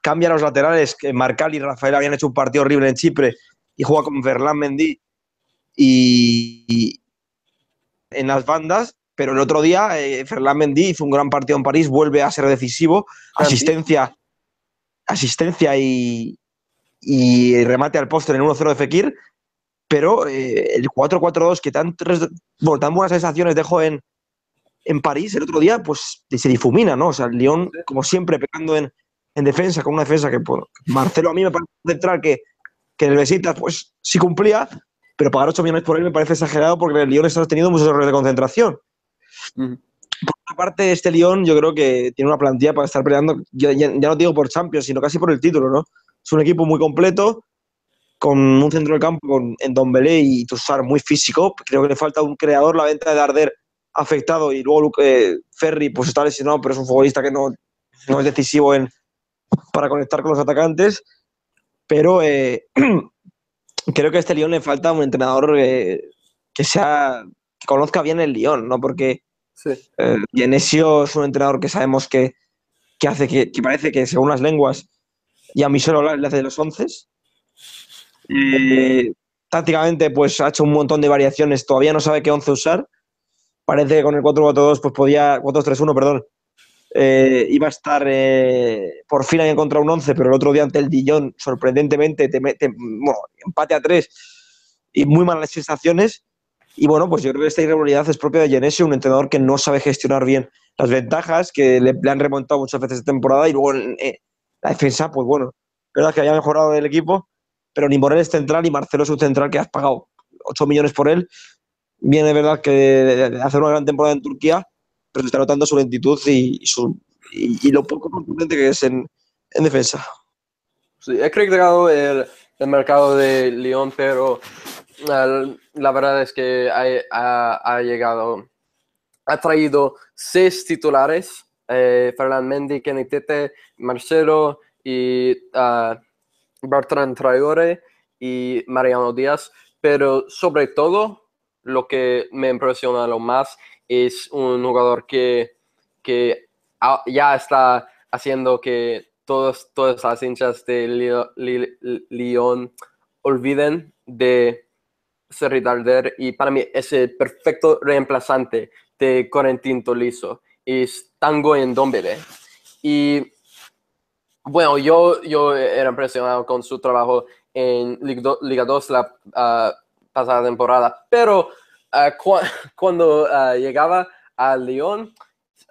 cambia los laterales. Que Marcal y Rafael habían hecho un partido horrible en Chipre y juega con Ferland Mendy y, en las bandas. Pero el otro día, eh, Ferland Mendy hizo un gran partido en París, vuelve a ser decisivo. Asistencia, asistencia y, y remate al póster en 1-0 de Fekir. Pero eh, el 4-4-2, que tan, bueno, tan buenas sensaciones dejó en, en París el otro día, pues se difumina, ¿no? O sea, el Lyon, como siempre, pegando en, en defensa, con una defensa que, bueno, Marcelo a mí me parece central que, que en el Besiktas, pues sí cumplía, pero pagar 8 millones por él me parece exagerado porque el Lyon está teniendo muchos errores de concentración. Por otra parte, este Lyon yo creo que tiene una plantilla para estar peleando, ya, ya, no digo por Champions, sino casi por el título, ¿no? Es un equipo muy completo, con un centro del campo con en Belé y Tussar muy físico. Creo que le falta un creador. La venta de Darder afectado y luego eh, Ferry pues está lesionado, pero es un futbolista que no, no es decisivo en, para conectar con los atacantes. Pero eh, creo que a este Lyon le falta un entrenador eh, que sea que conozca bien el Lyon, ¿no? Porque sí. eh, Genesio es un entrenador que sabemos que, que hace que, que, parece que según las lenguas y a Michel le hace de los once. Eh, tácticamente pues ha hecho un montón de variaciones, todavía no sabe qué once usar parece que con el 4-4-2 pues podía, 4-3-1, perdón, eh, iba a estar, eh, por fin había encontrado un 11, pero el otro día ante el Dijon, sorprendentemente, te, te, bueno, empate a 3 y muy malas sensaciones. Y bueno, pues yo creo que esta irregularidad es propia de Genesio, un entrenador que no sabe gestionar bien las ventajas, que le, han remontado muchas veces esta temporada y luego eh, la defensa, pues bueno, verdad que había mejorado el equipo, pero ni Morel es central ni Marcelo es un central que has pagado 8 millones por él. Viene de verdad que de hacer una gran temporada en Turquía, pero está notando su lentitud y, su, y, lo poco contundente que es en, en defensa. Sí, he criticado el, el mercado de Lyon, pero la verdad es que ha, ha, llegado, ha traído seis titulares, eh, Fernand Mendy, Kenny Tete, Marcelo y uh, Bertrand Traore y Mariano Díaz, pero sobre todo lo que me impresiona lo más es un jugador que, que ya está haciendo que todos, todas las hinchas de Lyon olviden de Darder y para mí es el perfecto reemplazante de Corentin Tolizo es Tango en Dombele. Y bueno, yo, yo era impresionado con su trabajo en Liga 2 la ah, pasada temporada, pero ah, cuando ah, llegaba a Lyon,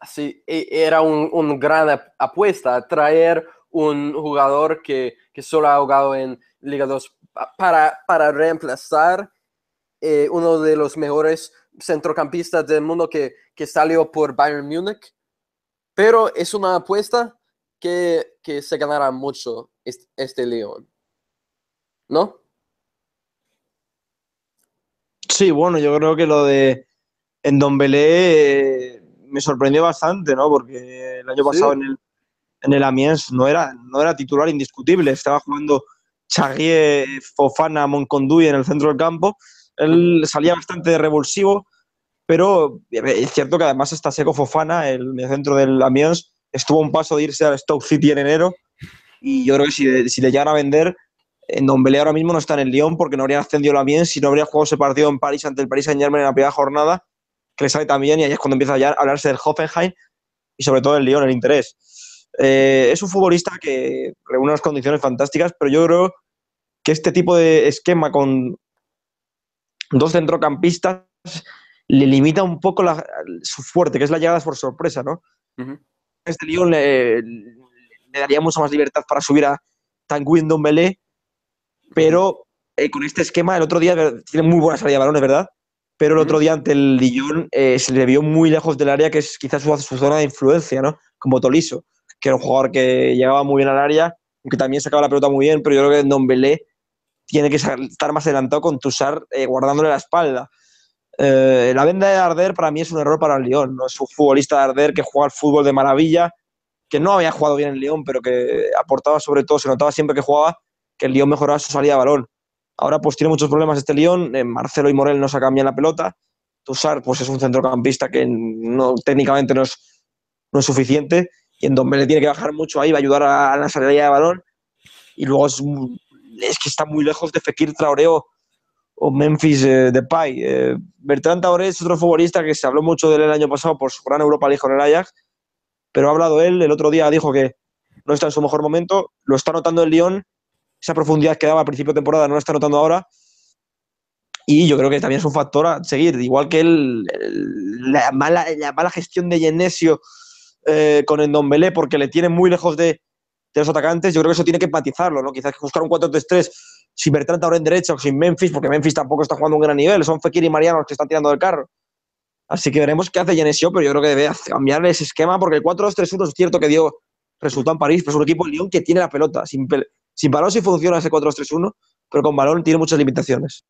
sí, e, era una un gran apuesta traer un jugador que, que, solo ha jugado en Liga 2 para, para reemplazar eh, uno de los mejores centrocampistas del mundo que, que, salió por Bayern Múnich, pero es una apuesta que, que se ganará mucho este, este León, ¿no? Sí, bueno, yo creo que lo de en Don Belé me sorprendió bastante, ¿no? Porque el año pasado en, el, en el Amiens no era, no era titular indiscutible, estaba jugando Chaguier, Fofana, Monconduy en el centro del campo. Él salía bastante revulsivo, pero es cierto que además está seco Fofana, el centro del Amiens, estuvo a un paso de irse al Stoke City en enero. Y yo creo que si, si le llegan a vender, en Don Belé ahora mismo no está en el Lyon porque no habría ascendido el Amiens si no habría jugado ese partido en París ante el Paris Saint-Germain en la primera jornada que le sale también y ahí es cuando empieza a hablarse del Hoffenheim y sobre todo del Lyon, el interés. Eh, es un futbolista que reúne unas condiciones fantásticas, pero yo creo que este tipo de esquema con dos centrocampistas le limita un poco su fuerte, que es la llegada por sorpresa, ¿no? Este Lyon le, daría mucha más libertad para subir a Tanguy Belé, pero eh, con este esquema el otro día tiene muy buena salida de balones, ¿verdad? pero el otro día ante el Lyon eh, se le vio muy lejos del área, que es quizás su, zona de influencia, ¿no? Como Toliso, que era un jugador que llegaba muy bien al área, aunque también sacaba la pelota muy bien, pero yo creo que Don Belé tiene que estar más adelantado con Tussar eh, guardándole la espalda. Eh, la venda de Arder para mí es un error para el Lyon, ¿no? Es un futbolista de Arder que juega al fútbol de maravilla, que no había jugado bien en Lyon, pero que aportaba sobre todo, se notaba siempre que jugaba que el Lyon mejoraba su salida de balón. Ahora pues tiene muchos problemas este Lyon, eh, Marcelo y Morel no sacan bien la pelota, Tussar pues es un centrocampista que no, técnicamente no es, suficiente y en Don le tiene que bajar mucho ahí, va a ayudar a, la salida de balón y luego es, que está muy lejos de Fekir Traoré o, Memphis eh, Depay. Eh, Bertrand Traoré es otro futbolista que se habló mucho de él el año pasado por su gran Europa League con el Ajax, pero ha hablado él, el otro día dijo que no está en su mejor momento, lo está notando el Lyon esa profundidad que daba a principio de temporada no la está notando ahora. Y yo creo que también es un factor a seguir, igual que el, la, mala, la mala gestión de Genesio eh, con Endombele, porque le tiene muy lejos de, los atacantes. Yo creo que eso tiene que empatizarlo, ¿no? Quizás buscar un 4-3-3 sin Bertrand ahora en derecha o sin Memphis, porque Memphis tampoco está jugando un gran nivel. Son Fekir y Mariano los que están tirando del carro. Así que veremos qué hace Genesio, pero yo creo que debe cambiar ese esquema, porque el 4-2-3-1 es cierto que dio resultado en París, pero es un equipo Lyon que tiene la pelota. Sin, sin balón sí funciona ese 4-2-3-1, pero con balón tiene muchas limitaciones.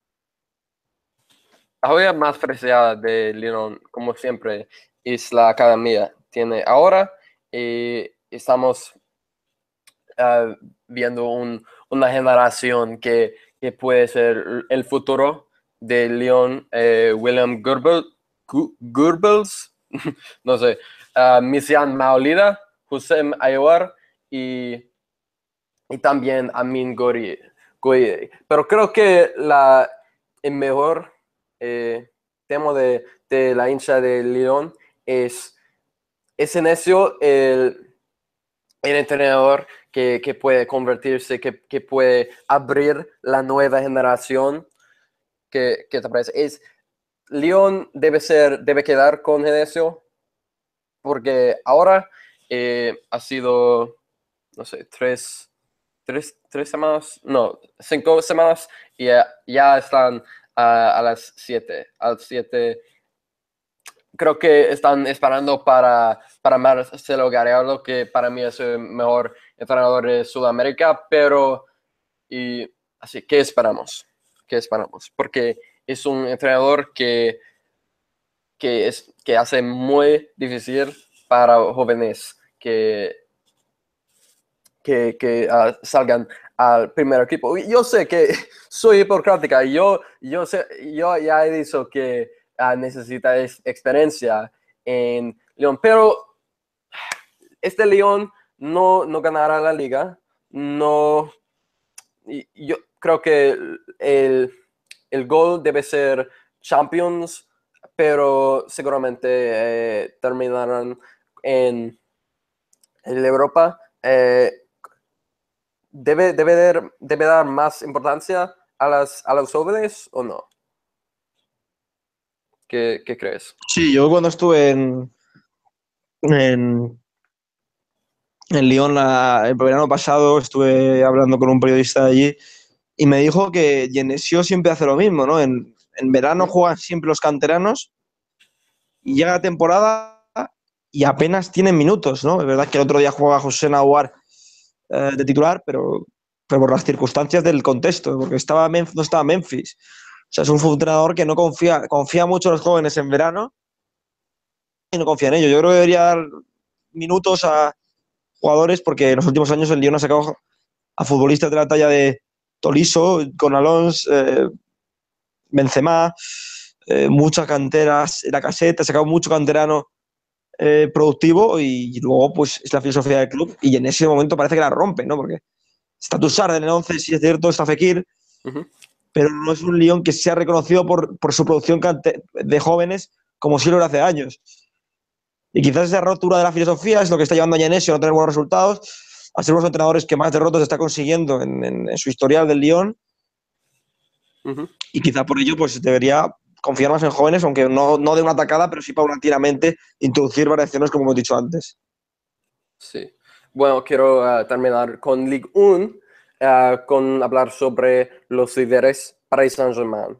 La joya más preciada de Lyon, como siempre, es la academia. Tiene ahora y estamos ah, viendo una generación que, puede ser el futuro de Lyon, eh, William Goebbels, no sé, uh, Misian Maolida, Hussein Ayawar y y también Amin Gori. Pero creo que la, el mejor eh, tema de, la hincha de León es ese necio, el, el entrenador que, puede convertirse, que, puede abrir la nueva generación. ¿Qué, te parece? Es, León debe, ser, debe quedar con Genesio porque ahora eh, ha sido, no sé, tres tres, tres semanas, no, cinco semanas y ya, ya están a, las siete, a las siete creo que están esperando para, para Marcelo Garrido, que para mí es el mejor entrenador de Sudamérica, pero y así, ¿qué esperamos? ¿Qué esperamos? Porque es un entrenador que, que, es, que hace muy difícil para jóvenes que, que, uh, salgan al primer equipo. Yo sé que soy hipocrática, yo, yo, sé, yo ya he dicho que uh, necesita experiencia en León, pero este León no, no ganará la liga, no, yo creo que el, el gol debe ser Champions, pero seguramente eh, terminarán en, en Europa. Eh, debe, debe, dar, debe dar más importancia a, las, a los jóvenes o no? ¿Qué, ¿Qué, crees? Sí, yo cuando estuve en, en, en Lyon el verano pasado, estuve hablando con un periodista allí y me dijo que Genesio siempre hace lo mismo, ¿no? En, en verano juegan siempre los canteranos y llega la temporada y apenas tienen minutos, ¿no? Es verdad que el otro día juega José Nahuar eh, de titular, pero, pero por las circunstancias del contexto, porque estaba no estaba Memphis. O sea, es un entrenador que no confía, confía mucho en los jóvenes en verano y no confía en ellos. Yo creo que debería dar minutos a jugadores porque en los últimos años el Lyon ha sacado a futbolistas de la talla de Toliso, con Alonso, eh, Benzema, eh, muchas canteras, la caseta, ha sacado mucho canterano eh, productivo y, luego pues es la filosofía del club y en ese momento parece que la rompe, ¿no? Porque está Tussard en el 11, sí es cierto, está Fekir, pero no es un Lyon que sea reconocido por, por su producción de jóvenes como si lo era hace años. Y quizás esa rotura de la filosofía es lo que está llevando a Genesio a no tener buenos resultados, a ser uno de los entrenadores que más derrotas está consiguiendo en, en, su historial del Lyon. Y quizá por ello pues debería confiar más en jóvenes, aunque no, no de una atacada, pero sí paulatinamente introducir variaciones como hemos dicho antes. Sí. Bueno, quiero uh, terminar con Ligue 1, uh, con hablar sobre los líderes Paris Saint-Germain.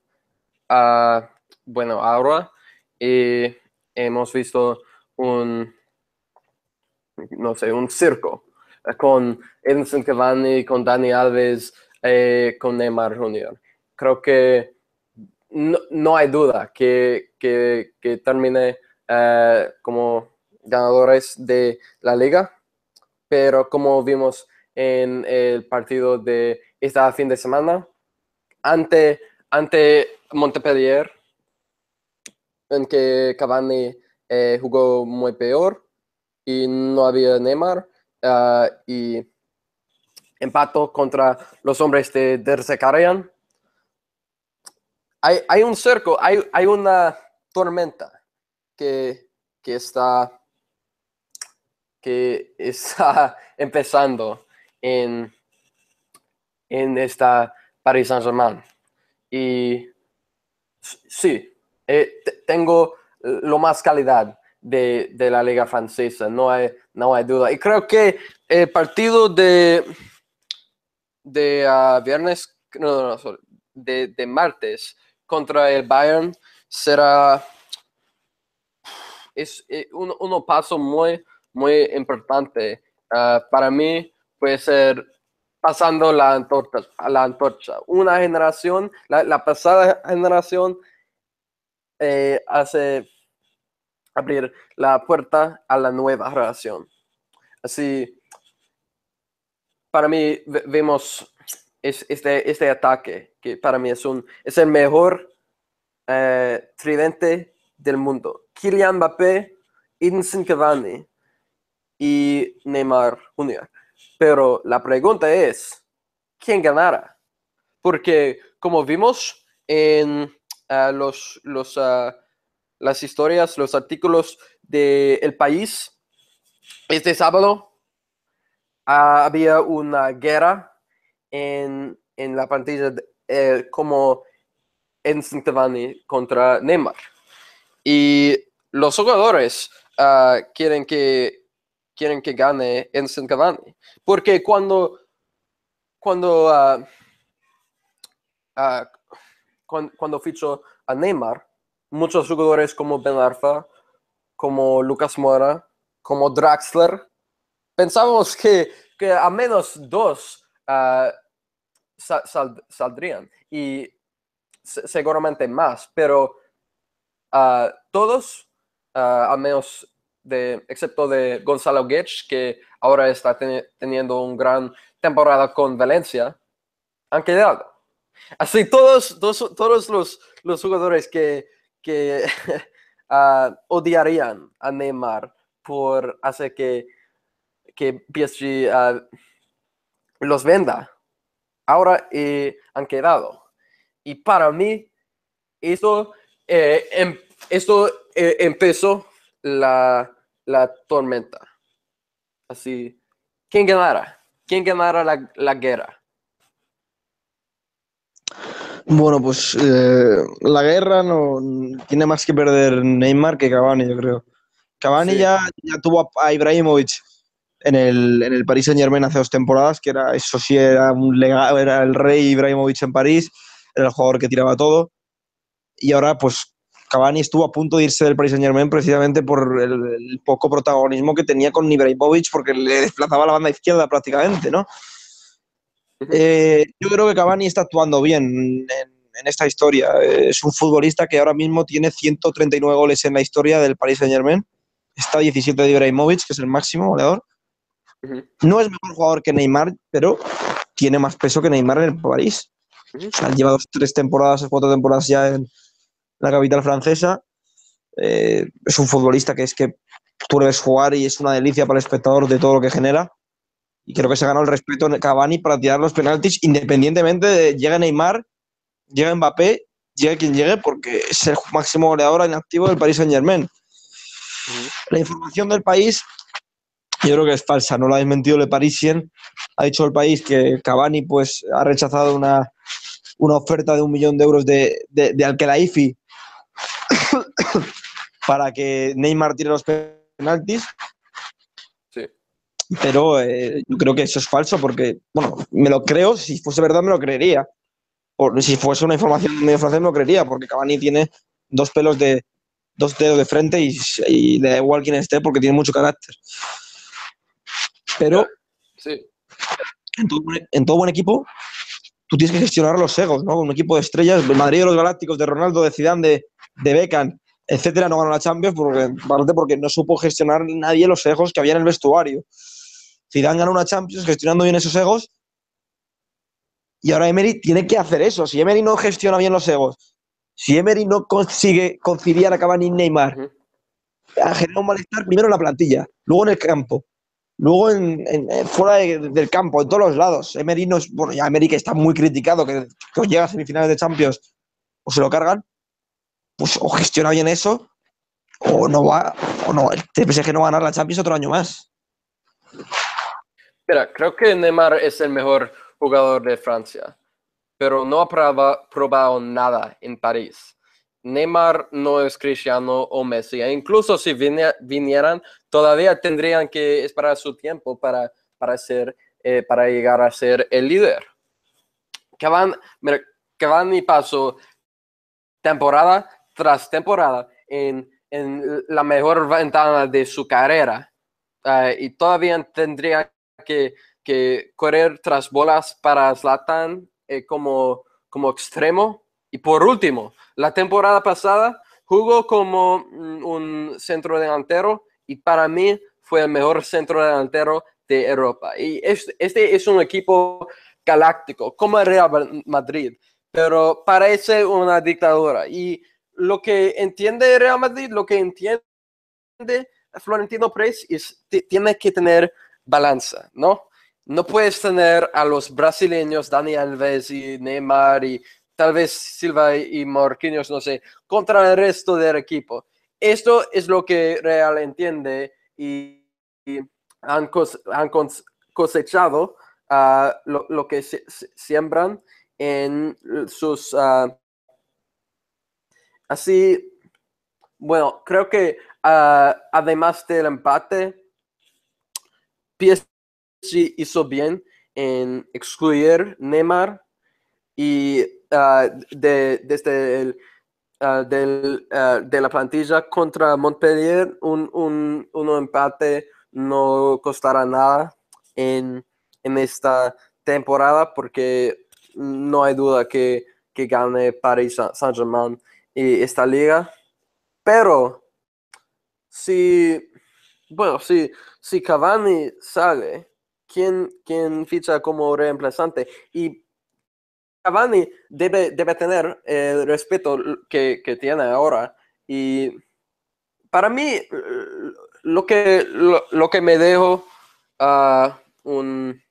Uh, bueno, ahora eh, hemos visto un, no sé, un circo con Edson Cavani, con Dani Alves, eh, con Neymar Jr. Creo que no, hay duda que, termine eh, como ganadores de la liga, pero como vimos en el partido de esta fin de semana, ante, ante Montpellier, en que Cavani eh, jugó muy peor y no había Neymar uh, y empató contra los hombres de Derzekarian. Hay, un cerco, hay, una tormenta que, que, está, que está empezando en, en esta Paris Saint-Germain. Y sí, eh, tengo lo más calidad de, de, la liga francesa, no hay, no hay duda. Y creo que el partido de, de uh, viernes, no, no, de, de, martes contra el Bayern será es eh, un, paso muy, muy importante. Uh, para mí puede ser pasando la antorcha, la antorcha. Una generación, la, la pasada generación eh, hace abrir la puerta a la nueva relación. Así, para mí vemos este, este ataque, que para mí es, un, es el mejor eh, tridente del mundo. Kylian Mbappé, Edinson Cavani y Neymar Jr. Pero la pregunta es, ¿quién ganará? Porque como vimos en los, los, ah, las historias, los artículos de El País. Este sábado ah, había una guerra en, en la pantalla eh, como en Cavani contra Neymar. Y los jugadores ah, quieren, que, quieren que gane en Cavani. Porque cuando cuando, ah, ah, cuan- cuando, fichó a Neymar, muchos jugadores como Ben Arfa, como Lucas Mora, como Draxler, pensábamos que, que a menos dos sal- saldrían y se- seguramente más, pero ah, todos, ah, a menos de, excepto de Gonzalo Guedes, que ahora está teni- teniendo una gran temporada con Valencia, han quedado. Así todos, todos, todos los, los jugadores que, que ah, odiarían a Neymar por hacer que, que PSG los venda, ahora eh, han quedado. Y para mí, esto, eh, em- esto eh, empezó la, la tormenta. Así, ¿quién ganará? ¿Quién ganará la, la guerra? Bueno, pues la guerra no tiene más que perder Neymar que Cavani, yo creo. Cavani Sí. ya, ya tuvo a Ibrahimovic en el, en el Paris Saint Germain hace dos temporadas, que era eso sí era un legado, era el rey Ibrahimovic en París, era el jugador que tiraba todo. Y ahora, pues Cavani estuvo a punto de irse del Paris Saint Germain precisamente por el, el poco protagonismo que tenía con Ibrahimovic, porque le desplazaba a la banda izquierda prácticamente, ¿no? Eh, yo creo que Cavani está actuando bien en, en esta historia. Eh, Es un futbolista que ahora mismo tiene 139 goles en la historia del Paris Saint Germain. Está a 17 de Ibrahimovic, que es el máximo goleador. No es mejor jugador que Neymar, pero tiene más peso que Neymar en el París. O sea, lleva dos, tres temporadas, cuatro temporadas ya en la capital francesa. Eh, es un futbolista que es que tú le ves jugar y es una delicia para el espectador de todo lo que genera. Y creo que se ganó el respeto en Cavani para tirar los penaltis, independientemente de llegue Neymar, llegue Mbappé, llegue quien llegue, porque es el máximo goleador en activo del Paris Saint Germain. La información del país, yo creo que es falsa, no lo ha desmentido Le Parisien. Ha dicho el país que Cavani pues, ha rechazado una, una oferta de un millón de euros de, de, de Al-Khelaifi para que Neymar tire los penaltis, Sí. pero eh, yo creo que eso es falso porque, bueno, me lo creo, si fuese verdad me lo creería. O si fuese una información medio francés me lo creería, porque Cavani tiene dos pelos de dos dedos de frente y, y le da igual quién esté porque tiene mucho carácter. Pero Sí. en todo, buen- en todo buen equipo, tú tienes que gestionar los egos, ¿no? Un equipo de estrellas, el Madrid de los Galácticos, de Ronaldo, de Zidane, de, de Beckham, etcétera, no ganó la Champions porque, porque no supo gestionar nadie los egos que había en el vestuario. Zidane ganó una Champions gestionando bien esos egos y ahora Emery tiene que hacer eso. Si Emery no gestiona bien los egos, si Emery no consigue conciliar a Cavani y Neymar, generado un malestar primero en la plantilla, luego en el campo, luego en, en- fuera de- del campo, en todos los lados. Emery no es, bueno, ya Emery que está muy criticado, que, que llega a semifinales de Champions o se lo cargan, pues o gestiona bien eso, o no va, o no, el PSG no va a ganar la Champions otro año más. Mira, creo que Neymar es el mejor jugador de Francia, pero no ha proba- probado nada en París. Neymar no es Cristiano o Messi, e incluso si vinieran, todavía tendrían que esperar su tiempo para, para, ser, eh, para llegar a ser el líder. Cavani, mira, Cavani pasó temporada tras temporada en, en la mejor ventana de su carrera eh, y todavía tendría que, que correr tras bolas para Zlatan eh, como, como extremo. Y por último, la temporada pasada jugó como mm, un centro delantero y para mí fue el mejor centro delantero de Europa. Y es- este es un equipo galáctico, como el Real Madrid, pero parece una dictadura. Y lo que entiende Real Madrid, lo que entiende Florentino Pérez es ti- tiene que tener balanza, ¿no? No puedes tener a los brasileños, Dani Alves y Neymar y tal vez Silva y Marquinhos, no sé, contra el resto del equipo. Esto es lo que Real entiende y, han, cos- han cos- cosechado lo, lo que se- se- siembran en sus... ah, así, bueno, creo que ah, además del empate, PSG hizo bien en excluir Neymar y ah, de, desde el, ah, del, ah, de la plantilla contra Montpellier, un, un, un, empate no costará nada en, en, esta temporada porque no hay duda que, que gane Paris Saint-Germain y esta liga. Pero si, bueno, si, si Cavani sale, ¿quién, quién ficha como reemplazante? Y Cavani debe, debe tener el respeto que, que tiene ahora. Y para mí, lo que, lo, que me dejo uh, un,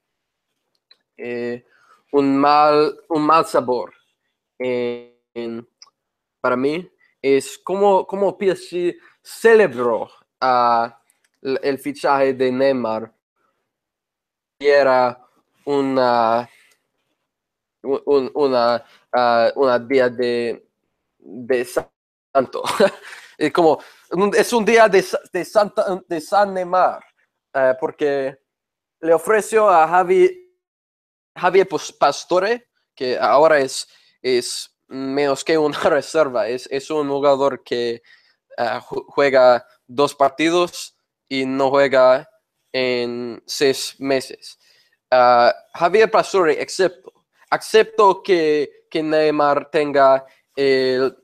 eh, un, mal, un mal sabor para mí es como, como PSG celebró uh, el fichaje de Neymar. Y era una un, una, uh, día de, de santo. es como, es un día de, de, Santa, de San Neymar, uh, porque le ofreció a Javi, Javier Pastore, que ahora es, es menos que una reserva, es, es un jugador que uh, juega dos partidos y no juega en seis meses. Javier Pastore, excepto acepto que, que Neymar tenga el,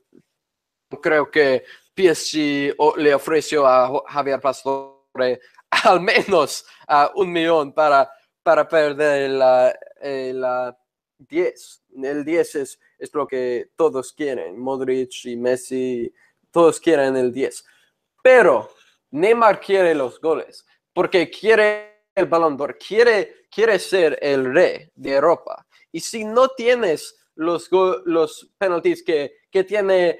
creo que PSG le ofreció a Javier Pastore al menos un millón para, para perder la, la 10. El 10 es, es lo que todos quieren, Modric y Messi, todos quieren el 10. Pero Neymar quiere los goles porque quiere el balón d'or, quiere, quiere ser el rey de Europa. Y si no tienes los, los penalties que, que tiene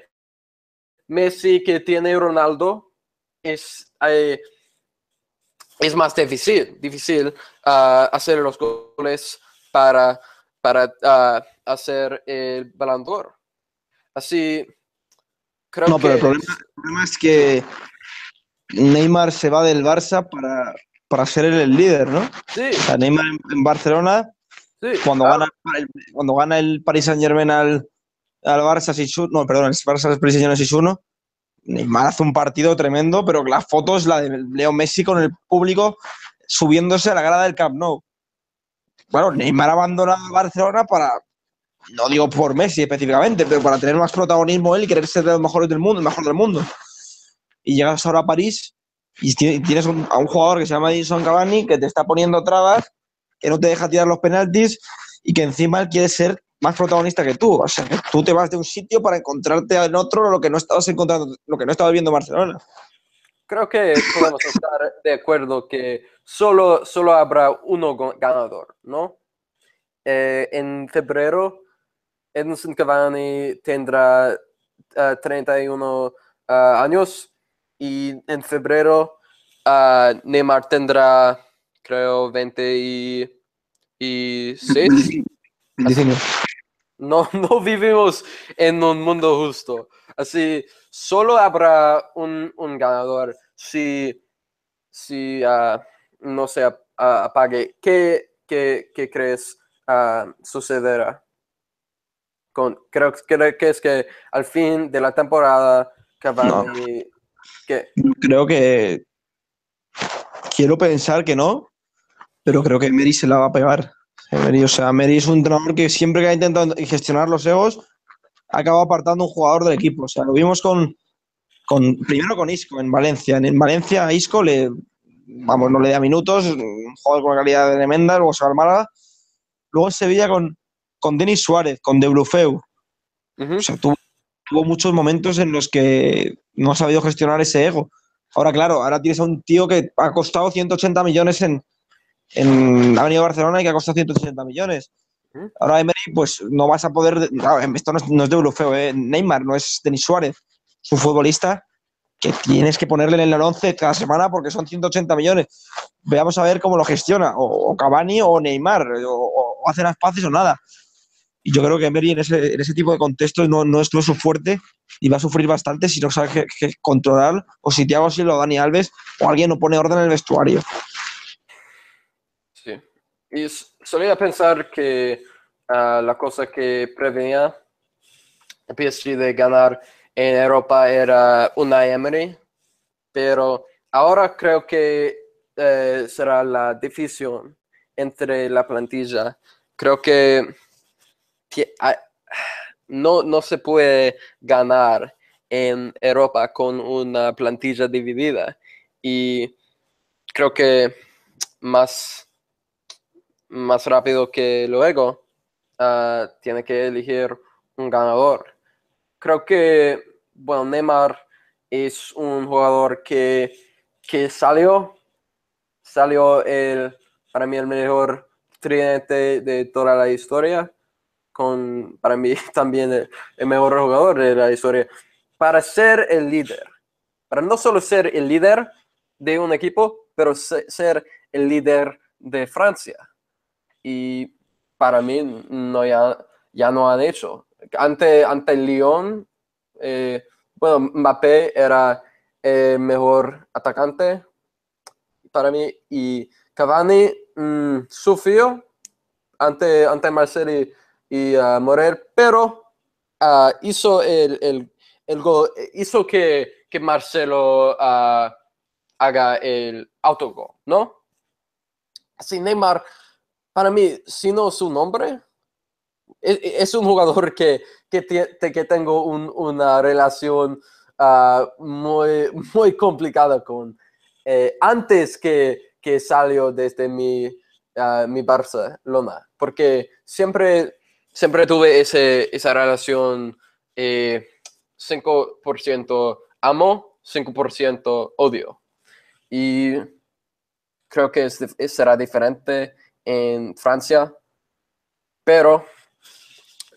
Messi, que tiene Ronaldo, es, eh, es más difícil, difícil uh, hacer los goles para, para uh, hacer el balón Así, creo no, que... pero el problema, es que Neymar se va del Barça para, para ser el líder, ¿no? Sí. Neymar en Barcelona cuando, gana el, cuando gana el Paris Saint Germain al, al Barça 6-1, no, perdón, el Barça Paris Saint Germain 6-1, Neymar hace un partido tremendo, pero la foto es la de Leo Messi con el público subiéndose a la grada del Camp Nou. Bueno, Neymar abandona Barcelona para, no digo por Messi específicamente, pero para tener más protagonismo él y querer ser de los mejores del mundo, el mejor del mundo. Y llegas ahora a París y tienes a un jugador que se llama Edison Cavani que te está poniendo trabas que no te deja tirar los penaltis y que encima él quiere ser más protagonista que tú. O sea, que tú te vas de un sitio para encontrarte en otro lo que no estabas encontrando, lo que no estabas viendo en Barcelona. Creo que podemos estar de acuerdo que solo, solo habrá uno ganador, ¿no? Eh, en febrero, Edson Cavani tendrá 31 eh, eh, años y en febrero Neymar tendrá creo, 26. No, no vivimos en un mundo justo. Así, solo habrá un, ganador si, si ah, no se apague. ¿Qué, qué, crees uh, sucederá? Con, creo, que es que al fin de la temporada Cavani... Creo que... Quiero pensar que no, pero creo que Emery se la va a pegar. Emery, o sea, Emery es un entrenador que siempre que ha intentado gestionar los egos, ha acabado apartando un jugador del equipo. O sea, lo vimos con, con primero con Isco en Valencia. En Valencia a Isco le, vamos, no le da minutos, un jugador con una calidad tremenda, luego se va al Málaga. Luego en Sevilla con, con Denis Suárez, con De Blufeu. O sea, tuvo, tuvo, muchos momentos en los que no ha sabido gestionar ese ego. Ahora, claro, ahora tienes a un tío que ha costado 180 millones en, en, ha venido a Barcelona y que ha costado 180 millones. Ahora Emery, pues no vas a poder. esto no es, de Eurofeo, ¿eh? Neymar, no es Denis Suárez. Es un futbolista que tienes que ponerle en el 11 cada semana porque son 180 millones. Veamos a ver cómo lo gestiona, o, Cavani o Neymar, o, hace las paces o nada. Y yo creo que Emery en ese, en ese tipo de contexto no, no es su fuerte y va a sufrir bastante si no sabe qué, controlar, o si Thiago Silva o Dani Alves, o alguien no pone orden en el vestuario. Y solía pensar que ah, la cosa que prevenía el PSG de ganar en Europa era una Emery, pero ahora creo que eh, será la división entre la plantilla. Creo que no, no se puede ganar en Europa con una plantilla dividida y creo que más, más rápido que luego uh, tiene que elegir un ganador. Creo que, bueno, Neymar es un jugador que, que salió, salió el, para mí el mejor tridente de toda la historia, con para mí también el mejor jugador de la historia para ser el líder. Para no solo ser el líder de un equipo, pero ser el líder de Francia. Y para mí no ya, ya no han hecho. Ante, ante Lyon, eh, bueno, Mbappé era el mejor atacante para mí y Cavani mm, sufrió ante, ante Marcelo y, uh, Morel, pero uh, hizo el, el el gol eh, hizo que, que Marcelo ah, haga el autogol, ¿no? Así Neymar, para mí, si no su nombre, e, e, es, un jugador que, que, que tengo una relación ah, muy, muy complicada con. Eh, antes que, que salió desde mi, uh, mi Barcelona, porque siempre, siempre tuve ese, esa relación. Eh, 5% amo, 5% odio. Y creo que será diferente en Francia, pero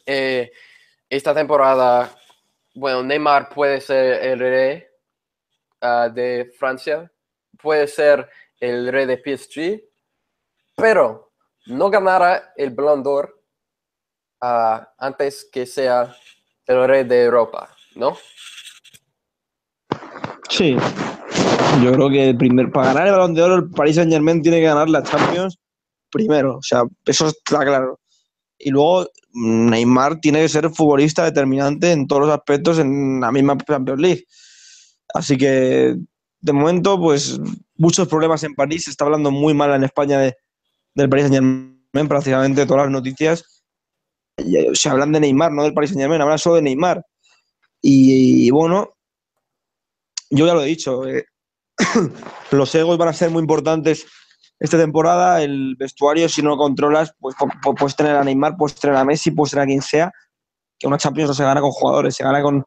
eh, esta temporada, bueno, Neymar puede ser el rey ah, de Francia, puede ser el rey de PSG, pero no ganará el Ballon d'Or ah, antes que sea el rey de Europa. ¿no? Sí, yo creo que el primer, para ganar el balón de oro, el Paris Saint Germain tiene que ganar la Champions primero, o sea, eso está claro. Y luego Neymar tiene que ser futbolista determinante en todos los aspectos en la misma Champions League. Así que, de momento, pues muchos problemas en París. Se está hablando muy mal en España de, del Paris Saint Germain, prácticamente todas las noticias. Se hablan de Neymar, no del Paris Saint Germain, hablan solo de Neymar. Y, bueno, yo ya lo he dicho, eh, los egos van a ser muy importantes esta temporada. El vestuario, si no lo controlas, pues, puedes tener a Neymar, puedes tener a Messi, puedes tener a quien sea. Que una Champions no se gana con jugadores, se gana con,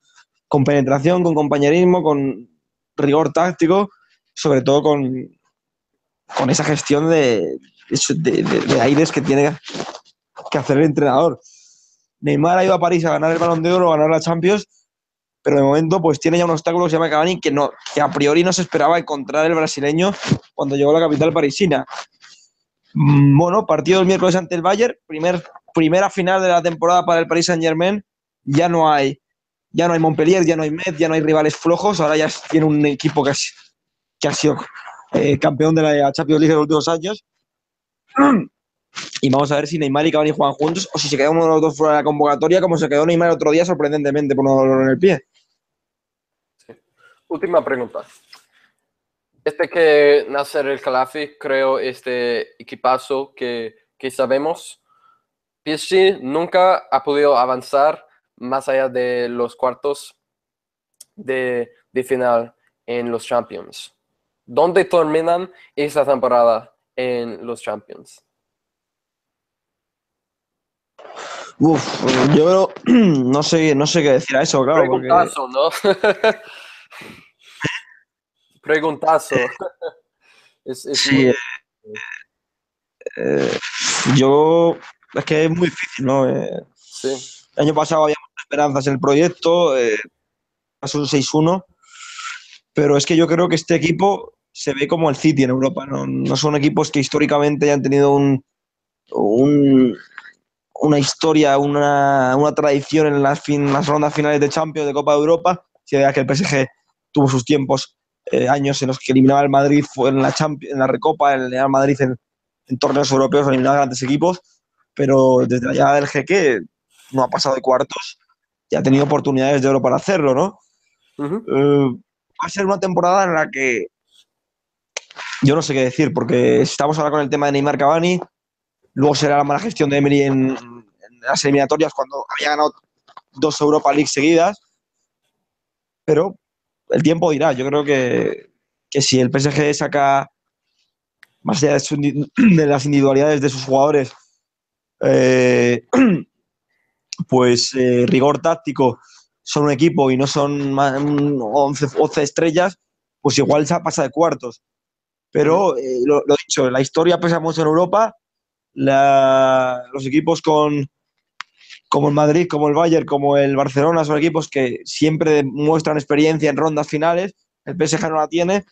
con penetración, con compañerismo, con rigor táctico, sobre todo con, con esa gestión de, de, aires que tiene que hacer el entrenador. Neymar ha ido a París a ganar el Balón de Oro, a ganar la Champions pero de momento pues tiene ya un obstáculo que se llama Cavani que, no, que a priori no se esperaba encontrar el brasileño cuando llegó a la capital parisina. Mm, bueno, partido el miércoles ante el Bayern, primer, primera final de la temporada para el Paris Saint Germain, ya no hay ya no hay Montpellier, ya no hay Metz, ya no hay rivales flojos, ahora ya tiene un equipo que ha, que ha sido eh, campeón de la Champions League en los últimos años. Y vamos a ver si Neymar y Cavani juegan juntos o si se queda uno de los dos fuera de la convocatoria, como se quedó Neymar el otro día sorprendentemente por no dolor en el pie. Última pregunta. Este que Nasser el Khalafi creo este equipazo que, que sabemos. PSG nunca ha podido avanzar más allá de los cuartos de, de final en los Champions. ¿Dónde terminan esta temporada en los Champions? Uf, yo no sé, no sé qué decir a eso, claro. Preguntazo, ¿no? Preguntazo. sí, eh, eh, yo es que es muy difícil, ¿no? Eh, sí. El año pasado había esperanzas en el proyecto, pasó un 6-1, pero es que yo creo que este equipo se ve como el City en Europa, ¿no? No son equipos que históricamente hayan tenido un, un una historia, una, una tradición en las, fin, las rondas finales de Champions, de Copa de Europa. Si veía que el PSG tuvo sus tiempos, eh, años en los que eliminaba al Madrid en la, Champions, en la Recopa, el Real Madrid en, en torneos europeos, eliminar a grandes equipos, pero desde la llegada del jeque no ha pasado de cuartos y ha tenido oportunidades de oro para hacerlo, ¿no? Eh, va a ser una temporada en la que yo no sé qué decir, porque estamos ahora con el tema de Neymar Cavani, luego será la mala gestión de Emery en, las eliminatorias cuando había ganado dos Europa League seguidas, pero el tiempo dirá. Yo creo que, si el PSG saca, más allá de, las individualidades de sus jugadores, eh, pues eh, rigor táctico, son un equipo y no son 11, 11 estrellas, pues igual se pasa de cuartos. Pero eh, lo, lo, dicho, la historia pesa mucho en Europa. los equipos con, como el Madrid, como el Bayern, como el Barcelona, son equipos que siempre muestran experiencia en rondas finales. El PSG no la tiene.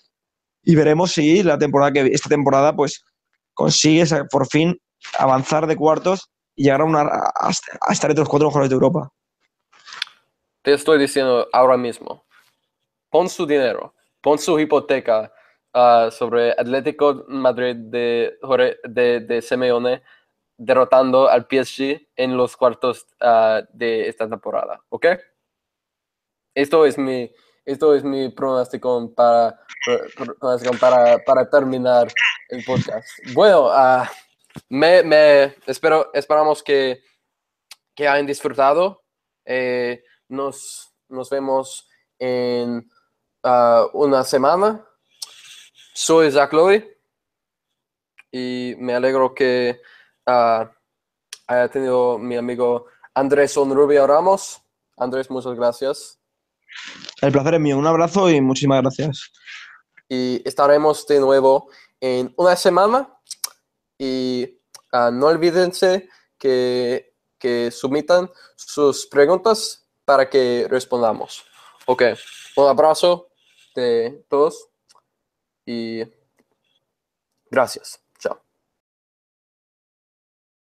Y veremos si la temporada que esta temporada pues consigue por fin avanzar de cuartos y llegar a, una, a, estar entre los cuatro mejores de Europa. Te estoy diciendo ahora mismo, pon su dinero, pon su hipoteca uh, sobre Atlético Madrid de, de, de Simeone derrotando al PSG en los cuartos uh, de esta temporada, ¿ok? Esto es mi, esto es mi pronóstico para, para, para terminar el podcast. Bueno, uh, me, me, espero, esperamos que, que hayan disfrutado. Eh, nos, nos vemos en una semana soy Zach Lowy y me alegro que ah, haya tenido mi amigo Andrés Onrubia Ramos. Andrés, muchas gracias. El placer es mío. Un abrazo y muchísimas gracias. Y estaremos de nuevo en una semana. Y ah, no olvídense que, que sumitan sus preguntas para que respondamos. Ok, un abrazo de todos y gracias.